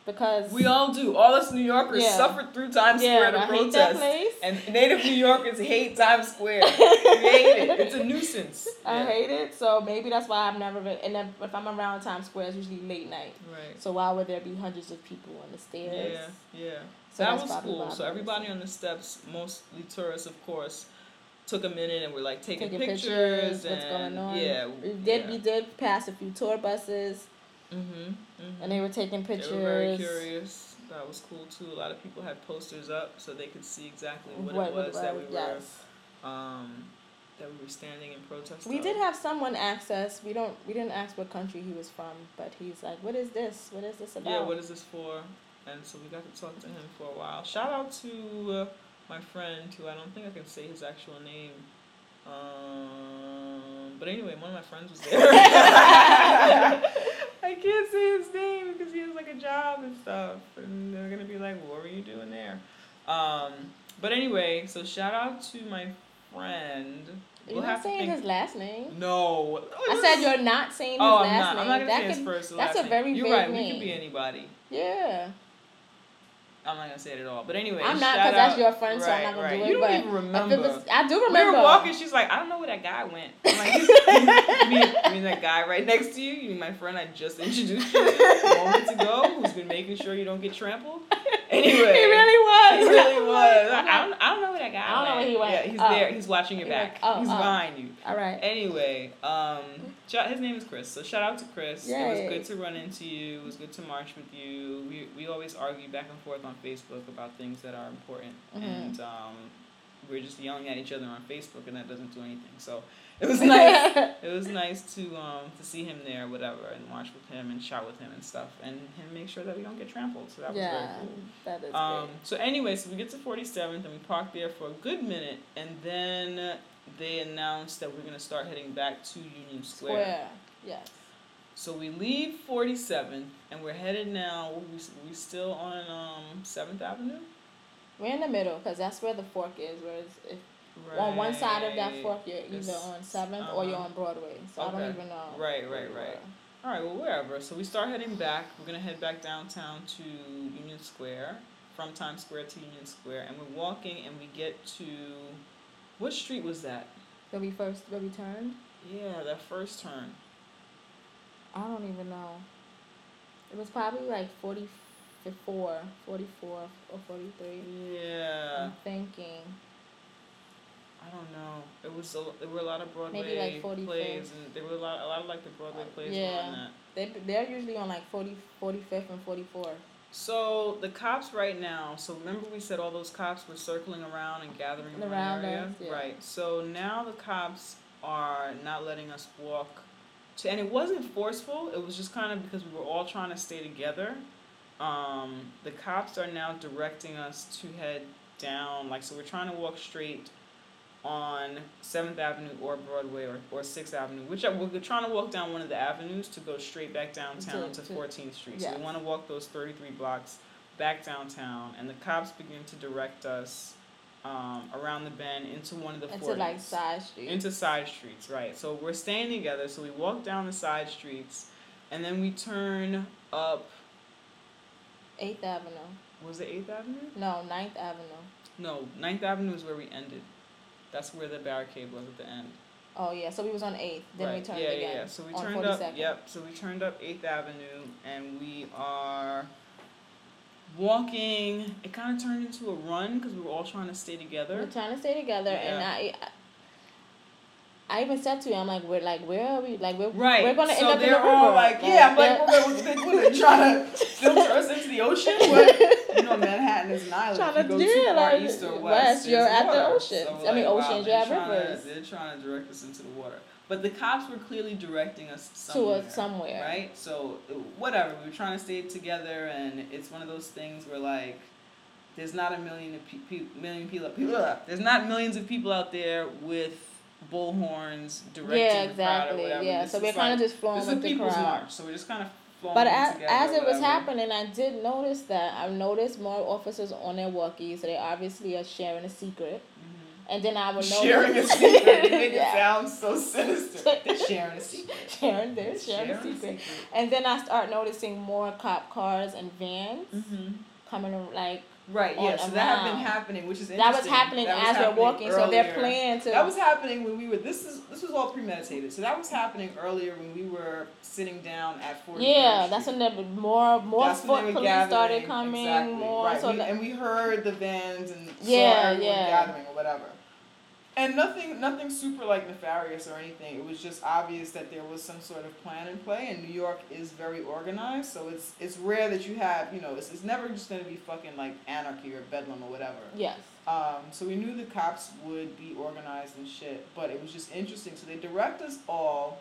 because We all do. All us New Yorkers Yeah. suffered through Times yeah, Square to I hate that protest. And native New Yorkers hate Times Square. [LAUGHS] we hate it. It's a nuisance. I Yeah. hate it, so maybe that's why I've never been. And then if I'm around Times Square, it's usually late night. Right. So why would there be hundreds of people on the stairs? Yeah, yeah. So that was cool. So everybody on the steps, mostly tourists, of course, took a minute and were like taking, Taking pictures, pictures, what's and going on. yeah, We did yeah. we did pass a few tour buses, Mhm. mhm. and they were taking They pictures. were very curious. That was cool too. A lot of people had posters up so they could see exactly what, it was that we were yes. um, that we were standing in protest. We of. did have someone ask us. We don't. We didn't ask what country he was from, but he's like, "What is this? What is this about?" Yeah, what is this for? And so we got to talk to him for a while. Shout out to uh, my friend who I don't think I can say his actual name. Um, but anyway, one of my friends was there. [LAUGHS] [LAUGHS] I can't say his name because he has like a job and stuff, and they're gonna be like, "What were you doing there?" Um, but anyway, so shout out to my friend. You're We'll not saying think- his last name. No. I said you're not saying his Oh, I'm last not. name. I'm not gonna that say his could, first that's a name. very You're vague right. We name. could be anybody. yeah. I'm not gonna say it at all. But anyway, I'm not because that's your friend, so I'm not gonna right. do it. You don't but even remember. it was, I do we remember. were walking. She's like, I don't know where that guy went. I'm like, [LAUGHS] you, you, mean, you mean that guy right next to you? You mean my friend I just introduced you to moments ago, who's been making sure you don't get trampled? Anyway, [LAUGHS] he really was. He really [LAUGHS] was. I'm I don't, I don't know where that guy I don't know went. where he went. Yeah, he's Oh. there. He's watching your He's like, back. oh, he's oh. behind you. All right. Anyway, um, shout, his name is Chris. So shout out to Chris. It was good to run into you. It was good to march with you. We we always argue back and forth on Facebook about things that are important, Mhm. and um, we're just yelling at each other on Facebook, and that doesn't do anything. So it was [LAUGHS] nice. it was nice to um to see him there, whatever, and march with him and shout with him and stuff, and him make sure that we don't get trampled. So that was yeah, very cool. that is Um, great. so anyway, so we get to 47th and we park there for a good minute, and then they announced that we're gonna start heading back to Union Square. Square. Yes. So we leave 47 and we're headed now. We we still on um 7th Avenue. We're in the middle because that's where the fork is. Where it's, if on one side of that fork, you're either It's- on Seventh or you're uh-huh. on Broadway. So I don't even know. Right, right, right. All right, well, wherever. So we start heading back. We're gonna head back downtown to Union Square, from Times Square to Union Square, and we're walking, and we get to, what street was that? Where we first where we turned? Yeah, that first turn. I don't even know. It was probably like 44, 44 or 43. Yeah, I'm thinking. I don't know. It was a, there were a lot of Broadway Maybe like plays, and there were a lot, a lot of like the Broadway uh, plays were Yeah. on that. They they're usually on like 40, 45th and 44. So the cops right now. So remember we said all those cops were circling around and gathering in Around area, us, yeah. right? So now the cops are not letting us walk. To, and it wasn't forceful. It was just kind of because we were all trying to stay together. Um, the cops are now directing us to head down. Like so, we're trying to walk straight on Seventh Avenue or Broadway or, or Sixth Avenue, which we're trying to walk down one of the avenues to go straight back downtown To- Fourteenth Street. So we want to walk those thirty three blocks back downtown, and the cops begin to direct us um, around the bend into one of the Into like side street. into side streets, right? So we're staying together. So we walk down the side streets, and then we turn up. 8th Avenue. Was it Eighth Avenue? No, 9th Avenue. No, 9th Avenue is where we ended. That's where the barricade was at the end. Oh yeah, so we was on 8th. Then we turned yeah, again. Yeah, yeah. So we turned up. Yep. So we turned up Eighth Avenue, and we are walking. It kind of turned into a run because we were all trying to stay together. We're trying to stay together, and Yeah. I, I even said to you, I'm like, we're like, where are we? Like, we're Right. we're gonna so end up in the all river. like, yeah. I'm like, oh they're- what, what, what, what, they [LAUGHS] trying to filter us into the ocean? [LAUGHS] What? You know, Manhattan is an island. Trying if you to go do too like, east or west, west, you're at the water. oceans. So, I mean, like, wow, oceans, you have rivers. To, they're trying to direct us into the water. But the cops were clearly directing us to somewhere. somewhere. Right? So, uh, whatever. We were trying to stay together, and it's one of those things where, like, there's not a million of pe- pe- million people, [LAUGHS] people there's not millions of people out there with bullhorns directing Yeah, the crowd or whatever. Yeah, This so we're kind like- of just flowing this is a with the people's crowd. march, so we're just kind of But as, together. as it was happening, I did notice that I noticed more officers on their walkies, so they obviously are sharing a secret. Mhm. And then I would notice [LAUGHS] Sharing a secret, you make [LAUGHS] Yeah. it sound so sinister. [LAUGHS] They're sharing a secret. sharing this, sharing a secret. And then I start noticing more cop cars and vans Mm-hmm. coming like Right, yeah. So that had been happening, which is interesting. that was happening That was as we're happening walking, so they're planning to That was happening when we were. This is this was all premeditated. So that was happening earlier when we were sitting down at Forty. Yeah, that's when the more more That's when foot they were police started coming, exactly, more right. so we, and we heard the vans and Yeah, saw everyone yeah. gathering or whatever. And nothing, nothing super like nefarious or anything. It was just obvious that there was some sort of plan in play. And New York is very organized, so it's it's rare that you have, you know, it's, it's never just gonna be fucking like anarchy or bedlam or whatever. yes. Um, so we knew the cops would be organized and shit, but it was just interesting. So they direct us all.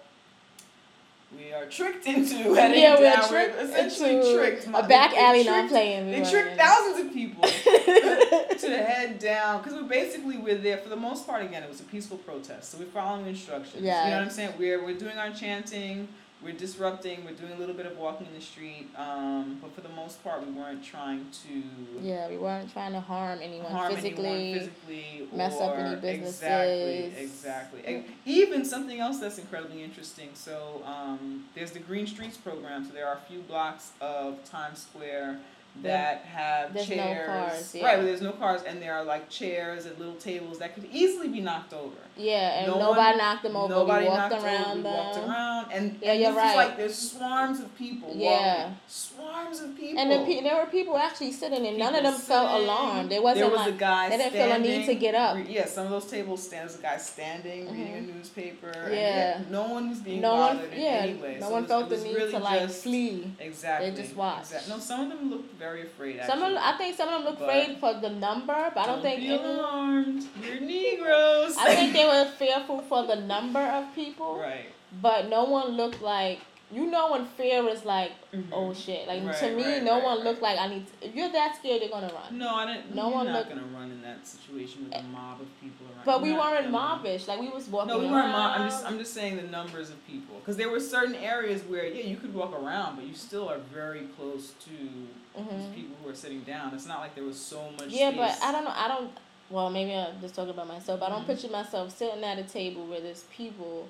We are tricked into [LAUGHS] heading Yeah, we're down. tricked essentially into tricked. a back they, alley they not tricked, playing. They were tricked thousands of people [LAUGHS] to head down because we basically we're there for the most part. Again, it was a peaceful protest, so we're following instructions. You know what I'm saying? We're we're doing our chanting. We're disrupting. We're doing a little bit of walking in the street. Um, but for the most part, we weren't trying to Yeah, we weren't trying to harm anyone harm physically. anyone physically mess up any businesses. Exactly, exactly. And even something else that's incredibly interesting. So um, there's the Green Streets program. So there are a few blocks of Times Square that have there's no chairs. cars, yeah. Right, but there's no cars, and there are like chairs and little tables that could easily be knocked over. Yeah, and No nobody one- knocked them over. Nobody we walked around over. We them. walked around, and, Yeah, and you're right. like there's swarms of people. Yeah. walking. swarms of people. And then pe- there were people actually sitting, and none of People them felt alarmed. There wasn't there was like a guy they didn't feel a need to get up. re- Yeah, some of those tables stands a guy standing, reading a mm-hmm. newspaper. and Yeah. no one was being no one, bothered in yeah, any way. no So one was- felt the need really to like just- flee. Exactly. They just watched. Exact- No, some of them looked very afraid. Actually. Some of I think some of them looked afraid for the number, but I don't, think be alarmed. We're Negroes. I think [LAUGHS] they were fearful for the number of people, right. but no one looked like. You know when fear is like, Mhm. oh shit! Like Right, to me, right, no right, one looked like I need. To, if you're that scared, you're gonna run. No, I didn't. No you're one not looked- gonna run in that situation with a mob of people around. But we weren't mobbish. Like we was walking. No, we weren't. Mob- I'm just. I'm just saying the numbers of people because there were certain areas where yeah you could walk around, but you still are very close to these Mhm. people who are sitting down. It's not like there was so much. Yeah, space. but I don't know. I don't. Well, maybe I'm just talking about myself. I don't Mhm. picture myself sitting at a table where there's people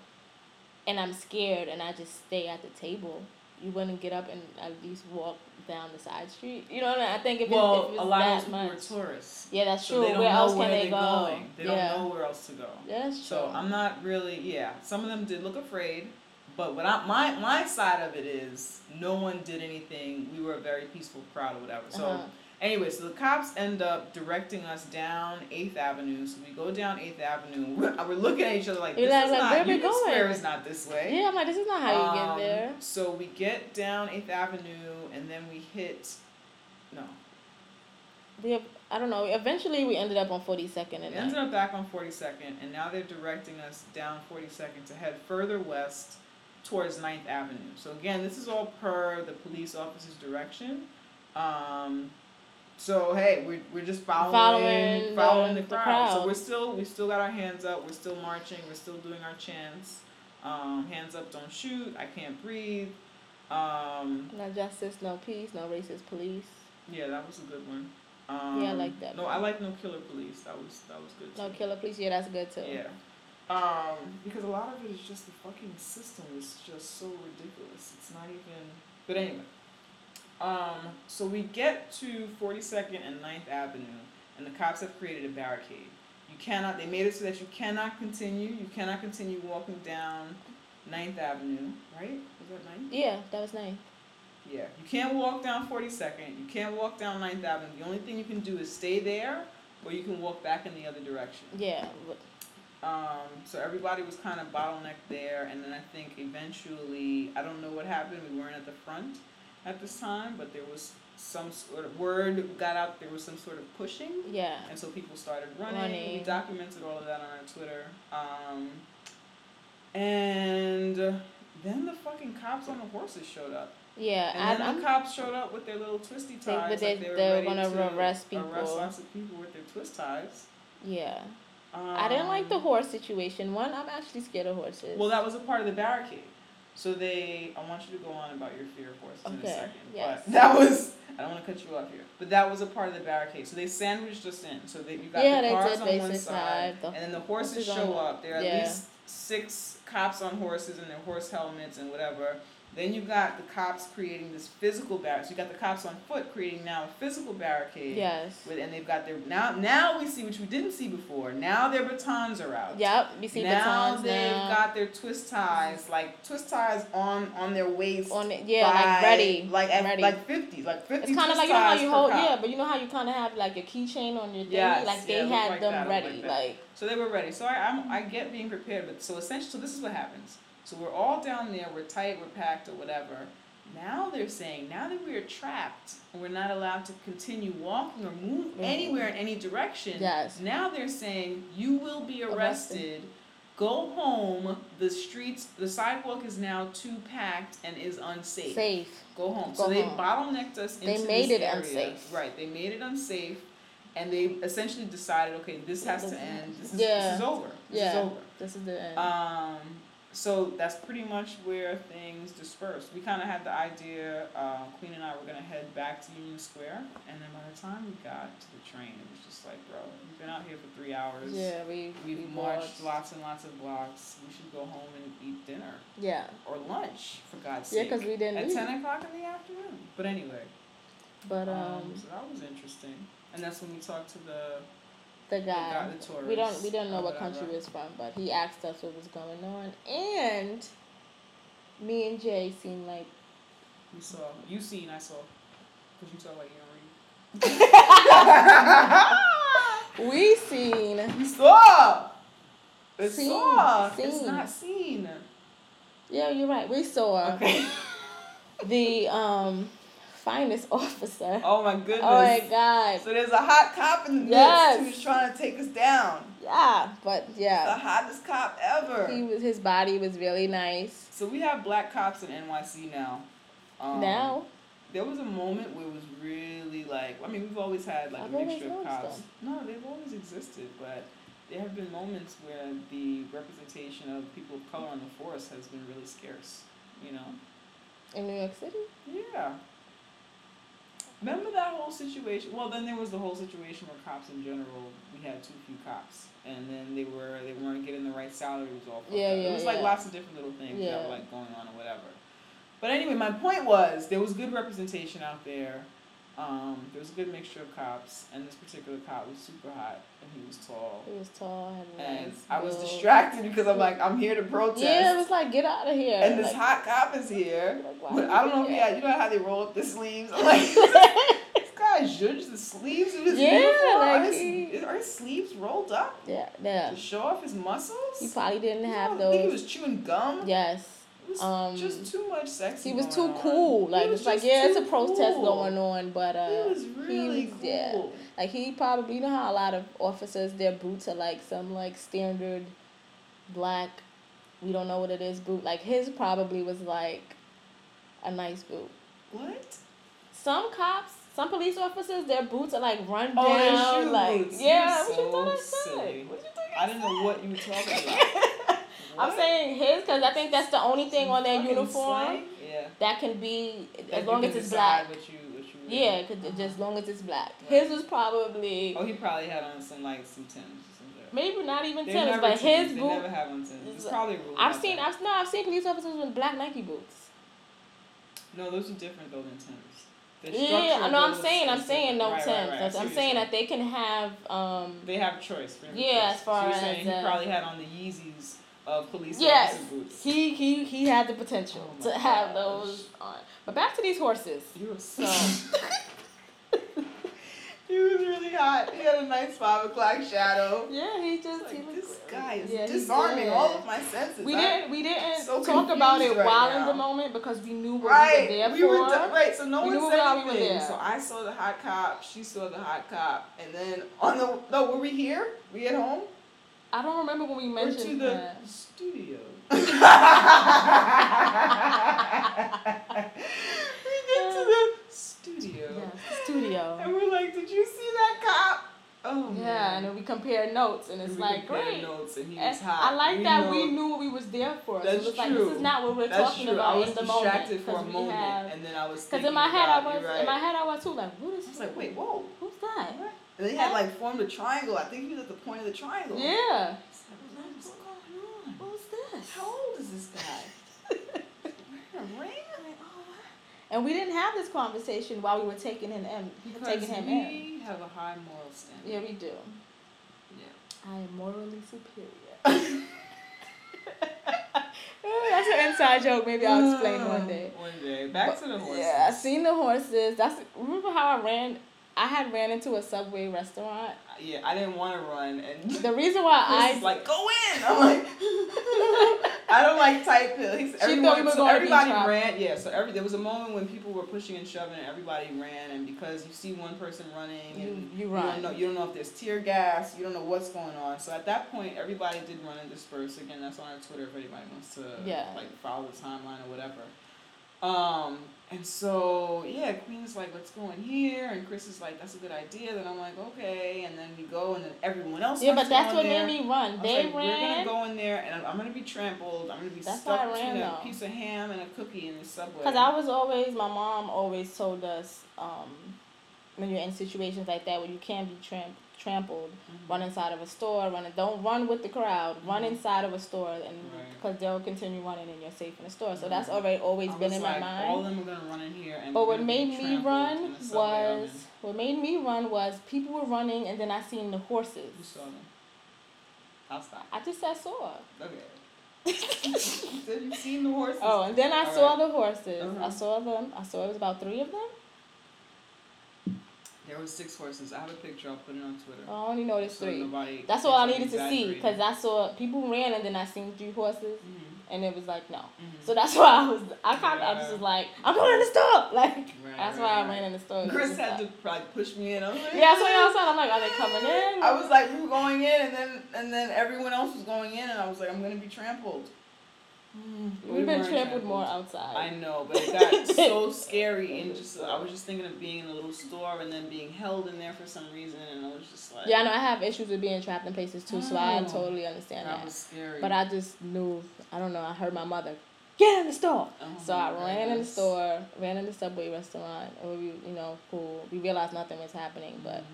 and I'm scared and I just stay at the table, you wouldn't get up and at least walk down the side street. You know what I mean? I think if well, it's, if it's a lot that of people much. are tourists. Yeah, that's So true. they don't where else where can they go? going. They yeah. don't know where else to go. Yeah, that's true. So I'm not really yeah. Some of them did look afraid, but what I my my side of it is no one did anything. We were a very peaceful crowd or whatever. So Uh-huh. Anyway, so the cops end up directing us down Eighth Avenue. So we go down Eighth Avenue. We're, we're looking at each other like this like- is like, not Union Square is not this way. Yeah, I'm like, this is not how you Um, get there. So we get down Eighth Avenue and then we hit no. We have, I don't know. Eventually, we ended up on 42nd We and ended up back on 42nd, and now they're directing us down 42nd to head further west towards 9th Avenue. So again, this is all per the police officer's direction. Um, so hey, we're, we're just following Following following, the- the, the crowd. So we're still we still got our hands up. We're still marching. We're still doing our chants. Um, hands up, don't shoot. I can't breathe. Um, No justice, no peace, no racist police, yeah, that was a good one. Um, Yeah, I like that No, I like no killer police. That was that was good. no too. killer police. Yeah, that's good too. Yeah. Um, because a lot of it is just the fucking system is just so ridiculous. It's not even. But anyway. Um, so we get to 42nd and 9th Avenue, and the cops have created a barricade. You cannot, they made it so that you cannot continue, you cannot continue walking down 9th Avenue, right? Was that 9th? Yeah, that was nice. Yeah, you can't walk down 42nd, you can't walk down 9th Avenue. The only thing you can do is stay there, or you can walk back in the other direction. Yeah, Um, so everybody was kind of bottlenecked there, and then I think eventually, I don't know what happened. We weren't at the front at this time, but there was some sort of word got out. There was some sort of pushing, yeah, and so people started running. Running. We documented all of that on our Twitter. Um, and then the fucking cops on the horses showed up, yeah. and then I'm, the cops showed up with their little twisty They- ties. but they- like they were they were gonna to arrest people. Arrest lots of people with their twist ties. yeah. I didn't like the Um, horse situation. One, I'm actually scared of horses. Well, that was a part of the barricade. So they, I want you to go on about your fear of horses in a Okay, second. yes. But that was, I don't want to cut you off here. But that was a part of the barricade. So they sandwiched us in. So they, you got Yeah, the they cars did on basic one side, side, the and then the horses, horses on show the- up. There are yeah. at least six cops on horses and their horse helmets and whatever. Then you've got the cops creating this physical barricade. So you got the cops on foot creating now a physical barricade. yes. With, and they've got their now. Now we see which we didn't see before. Now their batons are out Yep. You see now batons they've now. got their twist ties, like twist ties on on their waist. on yeah, by, like ready, like at, ready. like fifty, like fifty. it's kind of like you know how you hold, yeah, but you know how you kind of have like your keychain on your thing, Yes, like they yeah, had like them that, ready, like like So they were ready. So I I'm, I get being prepared, but so essentially, so this is what happens. So we're all down there, we're tight, we're packed, or whatever. Now they're saying, now that we are trapped and we're not allowed to continue walking or move Mhm. anywhere in any direction, Yes. now they're saying you will be Arrested. arrested. Go home. The streets, the sidewalk is now too packed and is unsafe. safe. Go home. Go so they home. bottlenecked us into They made it area. unsafe. Right. They made it unsafe, and they essentially decided, okay, this has to end. This is Yeah. this is over. This Yeah. is over. This is the end. Um, so that's pretty much where things dispersed. We kind of had the idea. Uh, Queen and I were gonna head back to Union Square, and then by the time we got to the train, it was just like, bro, we've been out here for three hours. yeah, we We've we marched walked. lots and lots of blocks. We should go home and eat dinner Yeah, or lunch, for God's sake. yeah, because we didn't at eat. ten o'clock in the afternoon. But anyway, But um, um, so that was interesting. And that's when we talked to the the guy, the tourist. we don't we don't know what country he was from, but he asked us what was going on, and me and Jay seemed like We saw you seen I saw because you saw like you don't read. we seen We saw. It's Seen, saw. It's not seen. yeah, you're right. We saw Okay. the um finest [LAUGHS] officer. Oh my goodness. Oh my god. So there's a hot cop in the midst who's trying to take us down. Yeah, but yeah. The hottest cop ever. he was his body was really nice. So we have black cops in NYC now. Um, now, There was a moment where it was really like I mean we've always had like I've a mixture of cops. them. No, they've always existed, but there have been moments where the representation of people of color on the force has been really scarce. You know. in New York City, Yeah. Remember that whole situation. Well, then there was the whole situation where cops in general, we had too few cops, and then they were they weren't getting the right salaries off. Yeah, yeah, It was like lots of different little things that were like going on or whatever. But anyway, my point was there was good representation out there. Um, there was a good mixture of cops, and this particular cop was super hot, and he was tall. He was tall, had a And nice I was distracted because I'm like, I'm here to protest. Yeah, it was like get out of here. and this like, hot cop is here. like, But I don't know if you he had, you know how they roll up the sleeves? I'm like, [LAUGHS] this guy zhudged the sleeves of his Yeah, uniform. like are, his, he- are his sleeves rolled up yeah, yeah. to show off his muscles? He probably didn't You have know, I think he was chewing gum. Yes. Um, just too much sex. He was too on. cool. He Like it's like yeah, it's a protest cool. going on, but uh, he was really was- cool. yeah. like he probably you know how a lot of officers their boots are like some like standard black, we don't know what it is boot. Like his probably was like a nice boot. What? Some cops, some police officers, their boots are like run down. Oh, down. shoe like boots. yeah, You're what you thought I so said? silly. What you think I didn't know what you were talking about. I'm What? saying his because I think that's the only thing on their uniform? Yeah. that can be That as long as it's black. What you, what you Yeah, cause it- just as long as it's black. Right. His was probably Oh, he probably had on some like some Tims maybe not even Tim's, never but his Tims. They boot. never have on Tims. It's probably I've seen, that. I've no, I've seen police officers with black Nike boots. No, those are different though than Tims. The Yeah, no, I'm saying, I'm saying no. Tims. Right, right, right. I That's- see I'm saying that they can have, um, They have choice. Yeah, as far so you're saying as, he probably had on the Yeezys of police Yes. boots. he he he had the potential Oh to have gosh. those on. But back to these horses. You were so. [LAUGHS] he was really hot. He had a nice five o'clock shadow. Yeah, he just he was this guy is yeah, disarming all of my senses. We didn't we didn't so talk about it right while in the moment because we knew what Right, we were there we for. were right. So no We one said we anything. there. So I saw the hot cop. She saw the hot cop, and then on the no, were we here? We at home? I don't remember when we mentioned Or mentioned to the that. studio? [LAUGHS] we get to the studio, Yes, studio. and we're like, "Did you see that cop?" Oh Yeah, man. and then we compare notes, and it's And we like great. Notes, and he And hot. I like that know- we knew what we was there for. so That's it was like true. this is not what we're That's talking true. about I was in the distracted moment. for a moment, have- and then I was. Because Because in my head I was right. in my head I was too like what is I was like, wait, whoa. who's that? And then he had like formed a triangle. I think he was at the point of the triangle. Yeah. What's going on? Who's this? How old is this guy? Wearing a ring? And we didn't have this conversation while we were taking him in. Because taking him in. we have a high moral standard. Yeah, we do. Yeah. I am morally superior. [LAUGHS] That's an inside joke. Maybe I'll explain one day. [SIGHS] One day. Back But- to the horses. Yeah, I seen the horses. That's remember how I ran. I had ran into a Subway restaurant. Yeah, I didn't want to run, and [LAUGHS] The reason why [LAUGHS] I like, go in. I'm like, [LAUGHS] I don't like tight pills. Thought everyone, we were so everybody ran. Yeah, so every there was a moment when people were pushing and shoving, and everybody ran. And because you see one person running, You- and you don't run. know you don't know if there's tear gas, you don't know what's going on. So at that point, everybody did run and disperse. Again, that's on our Twitter if anybody wants to Yeah. like follow the timeline or whatever. Um, and so yeah, Queen's like, let's go in here, and Chris is like, that's a good idea. Then I'm like, okay, and then we go, and then everyone else. yeah, but that's what there. made me run. I was they like, ran. We're gonna go in there, and I'm, I'm gonna be trampled. I'm gonna be That's stuck between a though. piece of ham and a cookie in the subway. Because I was always, my mom always told us, um, when you're in situations like that where you can be tram- trampled, Mhm. run inside of a store, run. Don't run with the crowd. Run Mhm. inside of a store, and Right. because they'll continue running, and you're safe in the store. So Mhm. that's already always been was in like, my All of them are gonna run in here, and But what made me run was what made me run was people were running, and then I seen the horses. Who saw them? I'll stop. I just said saw. Okay. [LAUGHS] you you've seen the horses. Oh, and then I All saw right. the horses. Uh-huh. I saw them. I saw it was about three of them. There were six horses. I have a picture. I'll put it on Twitter. I only noticed So three. That's all I needed to see because I saw people ran and then I seen three horses Mhm, and it was like no. mhm. So that's [LAUGHS] why I was I kind of I just was like I'm going in the store [LAUGHS] like Right, that's right, why I right. ran in the store. Chris had like- to like push me in. I was like, Yeah, so y'all said I'm like are they coming in? I was like, we were going in, and then and then everyone else was going in, and I was like, I'm gonna be trampled. We We've been trampled more outside. I know, but it got [LAUGHS] so scary, and just I was just thinking of being in a little store and then being held in there for some reason, and I was just like, yeah, I know I have issues with being trapped in places too, so I Oh. totally understand that that. was scary. But I just knew I don't know. I heard my mother. get in the store. Oh so I ran in the store, ran in the subway restaurant, and we, you know, cool. We realized nothing was happening, but Mhm.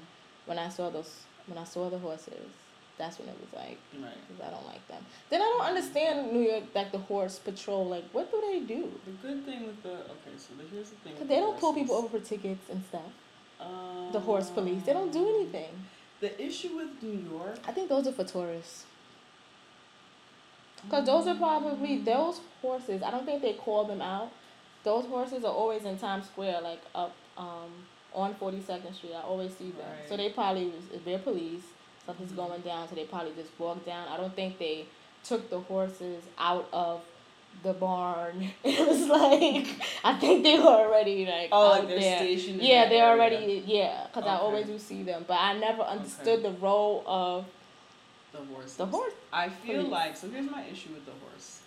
when I saw those, when I saw the horses, that's when it was like, Right. 'cause I don't like them. Then I don't understand New York, like the horse patrol. Like, what do they do? The good thing with the okay, so the, here's the thing. Cause they the don't pull people over for tickets and stuff. Um, The horse police, they don't do anything. The issue with New York. I think those are for tourists. Cause those are probably those horses. I don't think they call them out. Those horses are always in Times Square, like up um, on Forty Second Street. I always see them. So they probably they're police. Mhm. going down, so they probably just walked down. I don't think they took the horses out of the barn. [LAUGHS] It was like I think they were already like Oh, out like they're there. stationed. Yeah, they're area. already yeah. Cause I always do see them, but I never understood the role of the horse. the horse. I feel Police. like so. Here's my issue with the horse.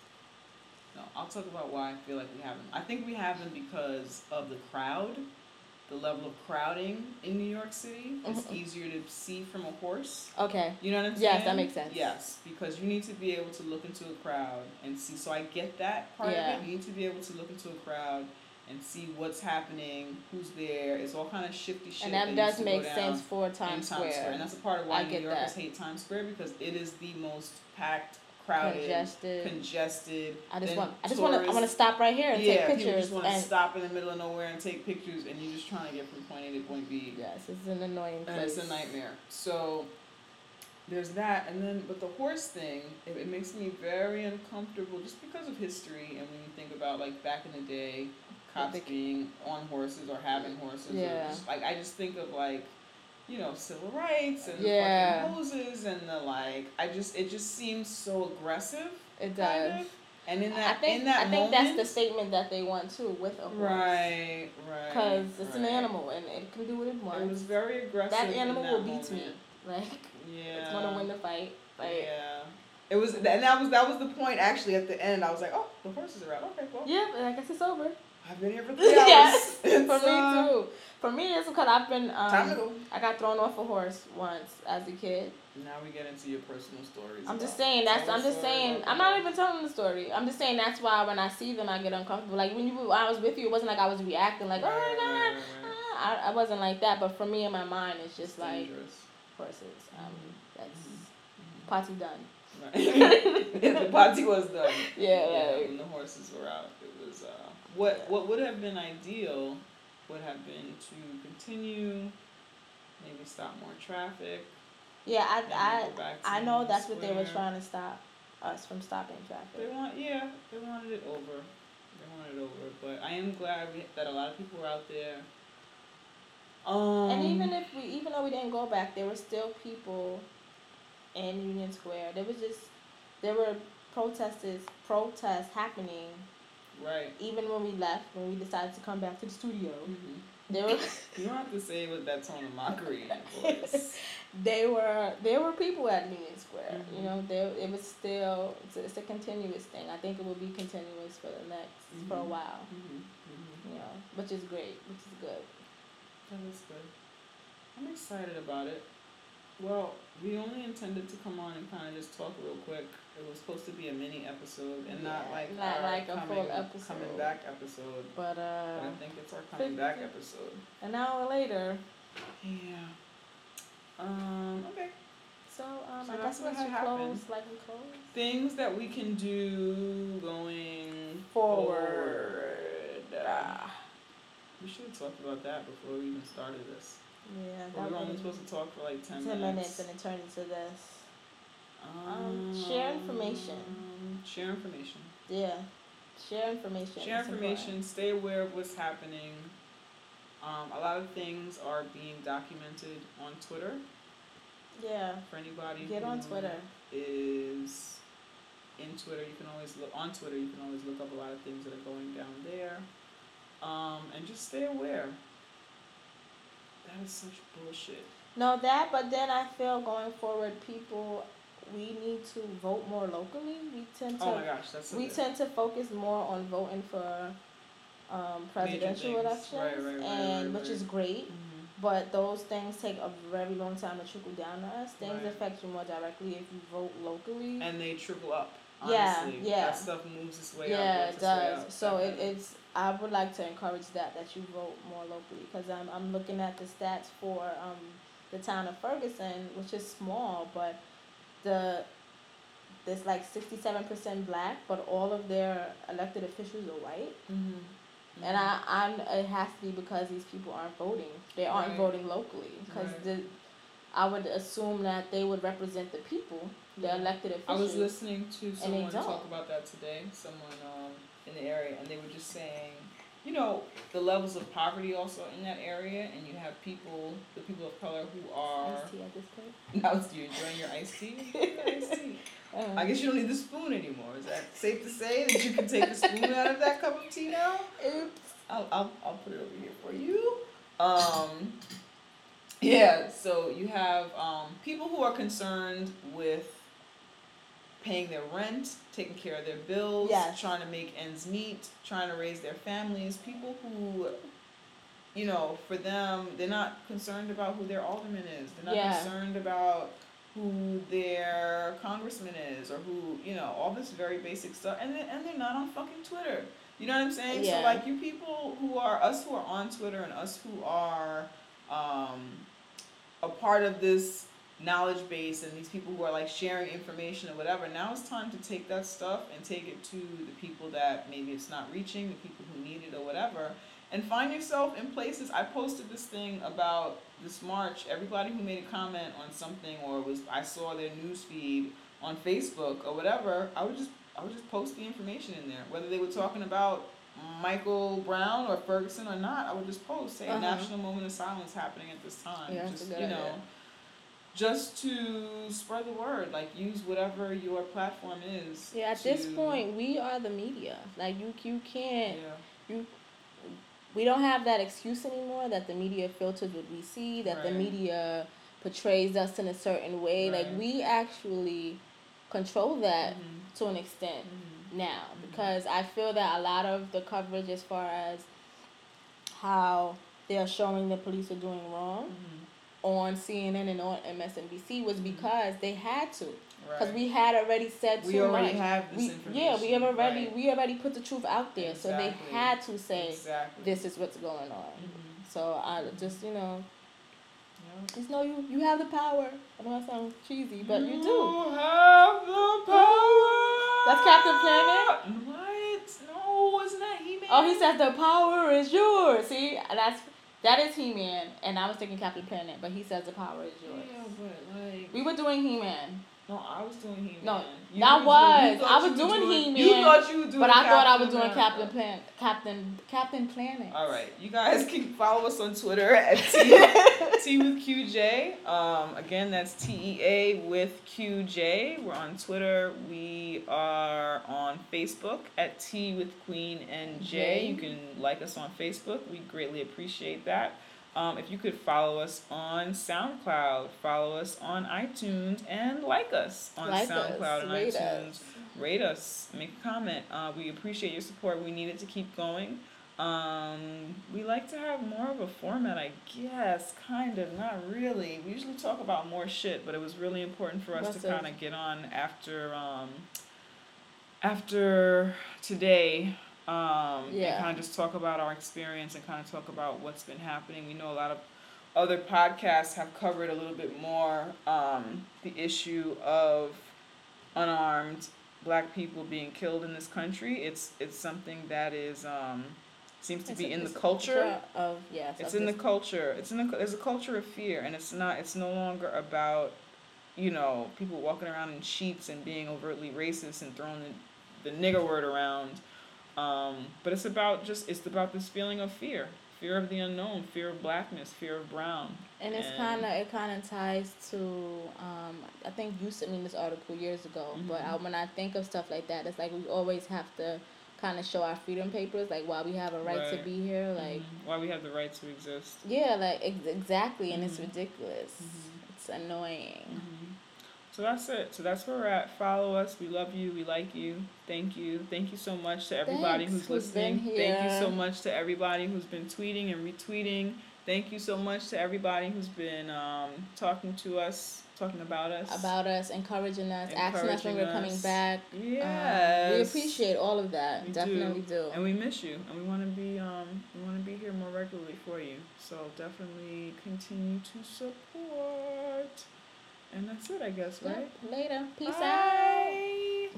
No, I'll talk about why I feel like we have them. I think we have them because of the crowd, the level of crowding in New York City. It's Mhm. easier to see from a horse. Okay. You know what I'm saying? Yes, that makes sense. Yes, because you need to be able to look into a crowd and see. So I get that part Yeah. of it. You need to be able to look into a crowd and see what's happening, who's there. It's all kind of shifty shit. And that used does to go make down sense for in Times Square. and that's a part of why I New get Yorkers that. hate Times Square because it is the most packed, crowded, Congested. congested. I just then want. I just want to. I want to stop right here and yeah, take pictures. just want to stop in the middle of nowhere and take pictures, and you're just trying to get from point A to point B. yes, it's an annoying and place. it's a nightmare. So there's that, and then but the horse thing, it, it makes me very uncomfortable just because of history, and when you think about like back in the day, cops being on horses or having horses, or Yeah. just, like I just think of like. You know, civil rights and Yeah. the fucking hoses and the like. I just, it just seems so aggressive. It kind does. of. And in I that, think. in that I think that's the statement that they want too with a horse. right, right. Because it's an animal and it can do what it wants. It was very aggressive. that animal that will beat me. Like Yeah. it's gonna win the fight. Like yeah. It was, and that was that was the point. Actually, at the end, I was like, "Oh, the horses are out. Okay, well, yeah, but I guess it's over. I've been here for three [LAUGHS] hours. yes, It's, for me uh, too. For me, it's because I've been. Time to Um. I got thrown off a horse once as a kid. Now we get into your personal stories. I'm just saying that's. I'm just saying. I'm not even telling the story. I'm just saying that's why when I see them, I get uncomfortable. Like when you, when I was with you, it wasn't like I was reacting like, oh my god. right, right, right. ah," I, I wasn't like that, but for me in my mind, it's just It's like dangerous. horses. Um, that's Mhm. party done. Right. [LAUGHS] the party was done. [LAUGHS] Yeah, Yeah, like when the horses were out, it was uh, what what would have been ideal would have been to continue, maybe stop more traffic. yeah, I I go back to I know that's what they were trying to stop us from stopping traffic. They want, yeah, they wanted it over. They wanted it over, but I am glad we, that a lot of people were out there. Um, And even if we, even though we didn't go back, there were still people in Union Square. There was just, there were protesters, protests happening right, even when we left, when we decided to come back to the studio. mm-hmm. There were, [LAUGHS] you don't have to say it with that tone of mockery in your [LAUGHS] voice. they were, there were people at Union Square. Mhm. You know, there it was still, it's a, it's a continuous thing. I think it will be continuous for the next, for a Mhm. while. Mm-hmm. Mm-hmm. You know, which is great, which is good. That was good. I'm excited about it. Well, we only intended to come on and kind of just talk real quick. It was supposed to be a mini episode and not like not our like a coming, full episode. coming back episode. But But uh, I think it's our coming back episode. an hour later, Yeah. Um. Okay. so um, So I guess what had close, like we close. Things that we can do going Forward. forward. Ah, We should have talked about that before we even started this. Yeah, But we that were only supposed to talk for like ten minutes. minutes, and it turned into this. Um, share information. Um, Share information. Yeah, share information. Share It's information. Stay aware of what's happening. Um, a lot of things are being documented on Twitter. Yeah, for anybody get on Twitter. is in Twitter. You can always look on Twitter. You can always look up a lot of things that are going down there, um, and just stay aware. That is such bullshit. No, that, but then I feel going forward, people, we need to vote more locally. We tend to Oh my gosh, that's so we good. tend to focus more on voting for um, presidential elections, Right, right, right, and right, which is great. Mhm. But those things take a very long time to trickle down to us. Things affect you more directly if you vote locally. And they trickle up. Yeah, Honestly, yeah. That stuff moves its way yeah, out. it does. So it, it's. I would like to encourage that that you vote more locally because I'm I'm looking at the stats for um the town of Ferguson, which is small, but the there's like sixty seven percent black, but all of their elected officials are white, Mhm. and I I'm it has to be because these people aren't voting. They aren't Right. voting locally because Right. the. I would assume that they would represent the people, the elected I was listening to someone talk about that today. Someone um, in the area, and they were just saying, you know, the levels of poverty also in that area, and you have people, the people of color who are. Iced tea at this point. Now, do you enjoying your iced tea? Iced tea. [LAUGHS] Uh, I guess you don't need the spoon anymore. Is that safe to say that you can take the spoon out of that cup of tea now? Oops. I'll, I'll, I'll put it over here for you. Um, yeah, so you have um, people who are concerned with paying their rent, taking care of their bills, Yes. trying to make ends meet, trying to raise their families. People who, you know, for them, they're not concerned about who their alderman is. They're not Yeah. concerned about who their congressman is or who, you know, all this very basic stuff. And, they, and they're not on fucking Twitter. You know what I'm saying? Yeah. So like you people who are us who are on Twitter and us who are um, a part of this knowledge base and these people who are like sharing information or whatever. Now it's time to take that stuff and take it to the people that maybe it's not reaching, the people who need it or whatever. And find yourself in places. I posted this thing about this march. Everybody who made a comment on something or was I saw their news feed on Facebook or whatever, I would just I would just post the information in there. Whether they were talking about Michael Brown or Ferguson or not, I would just post, say Uh-huh. a national moment of silence happening at this time. Yeah, just you know idea. Just to spread the word, like use whatever your platform is. Yeah, at this point, we are the media. Like you, you can't. Yeah. you We don't have that excuse anymore that the media filters what we see. That the media portrays us in a certain way. Like we actually control that Mhm. to an extent Mhm. now Mhm. because I feel that a lot of the coverage as far as how they are showing the police are doing wrong Mhm. On CNN and on MSNBC was because they had to because Mm-hmm. Right. we had already said We too already much. have this we, information. yeah, we have already right. we already put the truth out there, so they had to say exactly. this is what's going on. Mhm. So I just you know Yeah. just know you you have the power. I know that sounds cheesy, but you do. You have the power. That's Captain Planet? What? No, wasn't that He-Man? Oh, he says the power is yours. See, that's that is He Man, and I was thinking Captain Planet, but he says the power is yours. Yeah, but like. We were doing He Man, No, I was doing He-Man. No, You that was- doing- I you was were doing You He-Man, You thought you were doing but I thought I was doing America. Captain Planet, Captain Captain Planet. All right, you guys [LAUGHS] can follow us on Twitter at T, [LAUGHS] Tea with QJ. Um, again, that's T E A with QJ. We're on Twitter. We are on Facebook at Tea with Queen and J. You can like us on Facebook. We greatly appreciate that. Um, if you could follow us on SoundCloud, follow us on iTunes, and like us on Like SoundCloud us, and rate iTunes us. rate us, make a comment. Uh, we appreciate your support. We need it to keep going. Um, we like to have more of a format, I guess. Kind of, not really. We usually talk about more shit, but it was really important for us What's to kind of get on after um, after today. Um, Yeah. And kind of just talk about our experience and kind of talk about what's been happening. We know a lot of other podcasts have covered a little bit more um, the issue of unarmed black people being killed in this country. It's it's something that is um, seems to It's be a- in the culture. of yes. It's in the culture. It's in the there's a culture of fear, and it's not. It's no longer about, you know, people walking around in sheets and being overtly racist and throwing the, the nigger word around. Um, but it's about just it's about this feeling of fear, fear of the unknown, fear of blackness, fear of brown. And it's kind of it kind of ties to um, I think you sent me this article years ago, but I, when I think of stuff like that, it's like we always have to kind of show our freedom papers, like why we have a right, to be here, like Mhm. why we have the right to exist. yeah, like ex- exactly, and it's Mhm. ridiculous. Mhm. It's annoying. So that's it. So that's where we're at. Follow us. We love you. We like you. Thank you. Thank you so much to everybody Thanks, who's listening. Thank you so much to everybody who's been tweeting and retweeting Thank you so much to everybody who's been um, talking to us, talking about us. About us, encouraging us, asking us when we're coming back. Yes. Um, we appreciate all of that. We Definitely do. And we miss you, and we want to be um, we want to be here more regularly for you. So definitely continue to support. And that's it, I guess, right? Later. Peace out. Bye.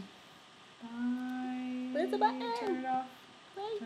Bye. Where's the button? Turn it off.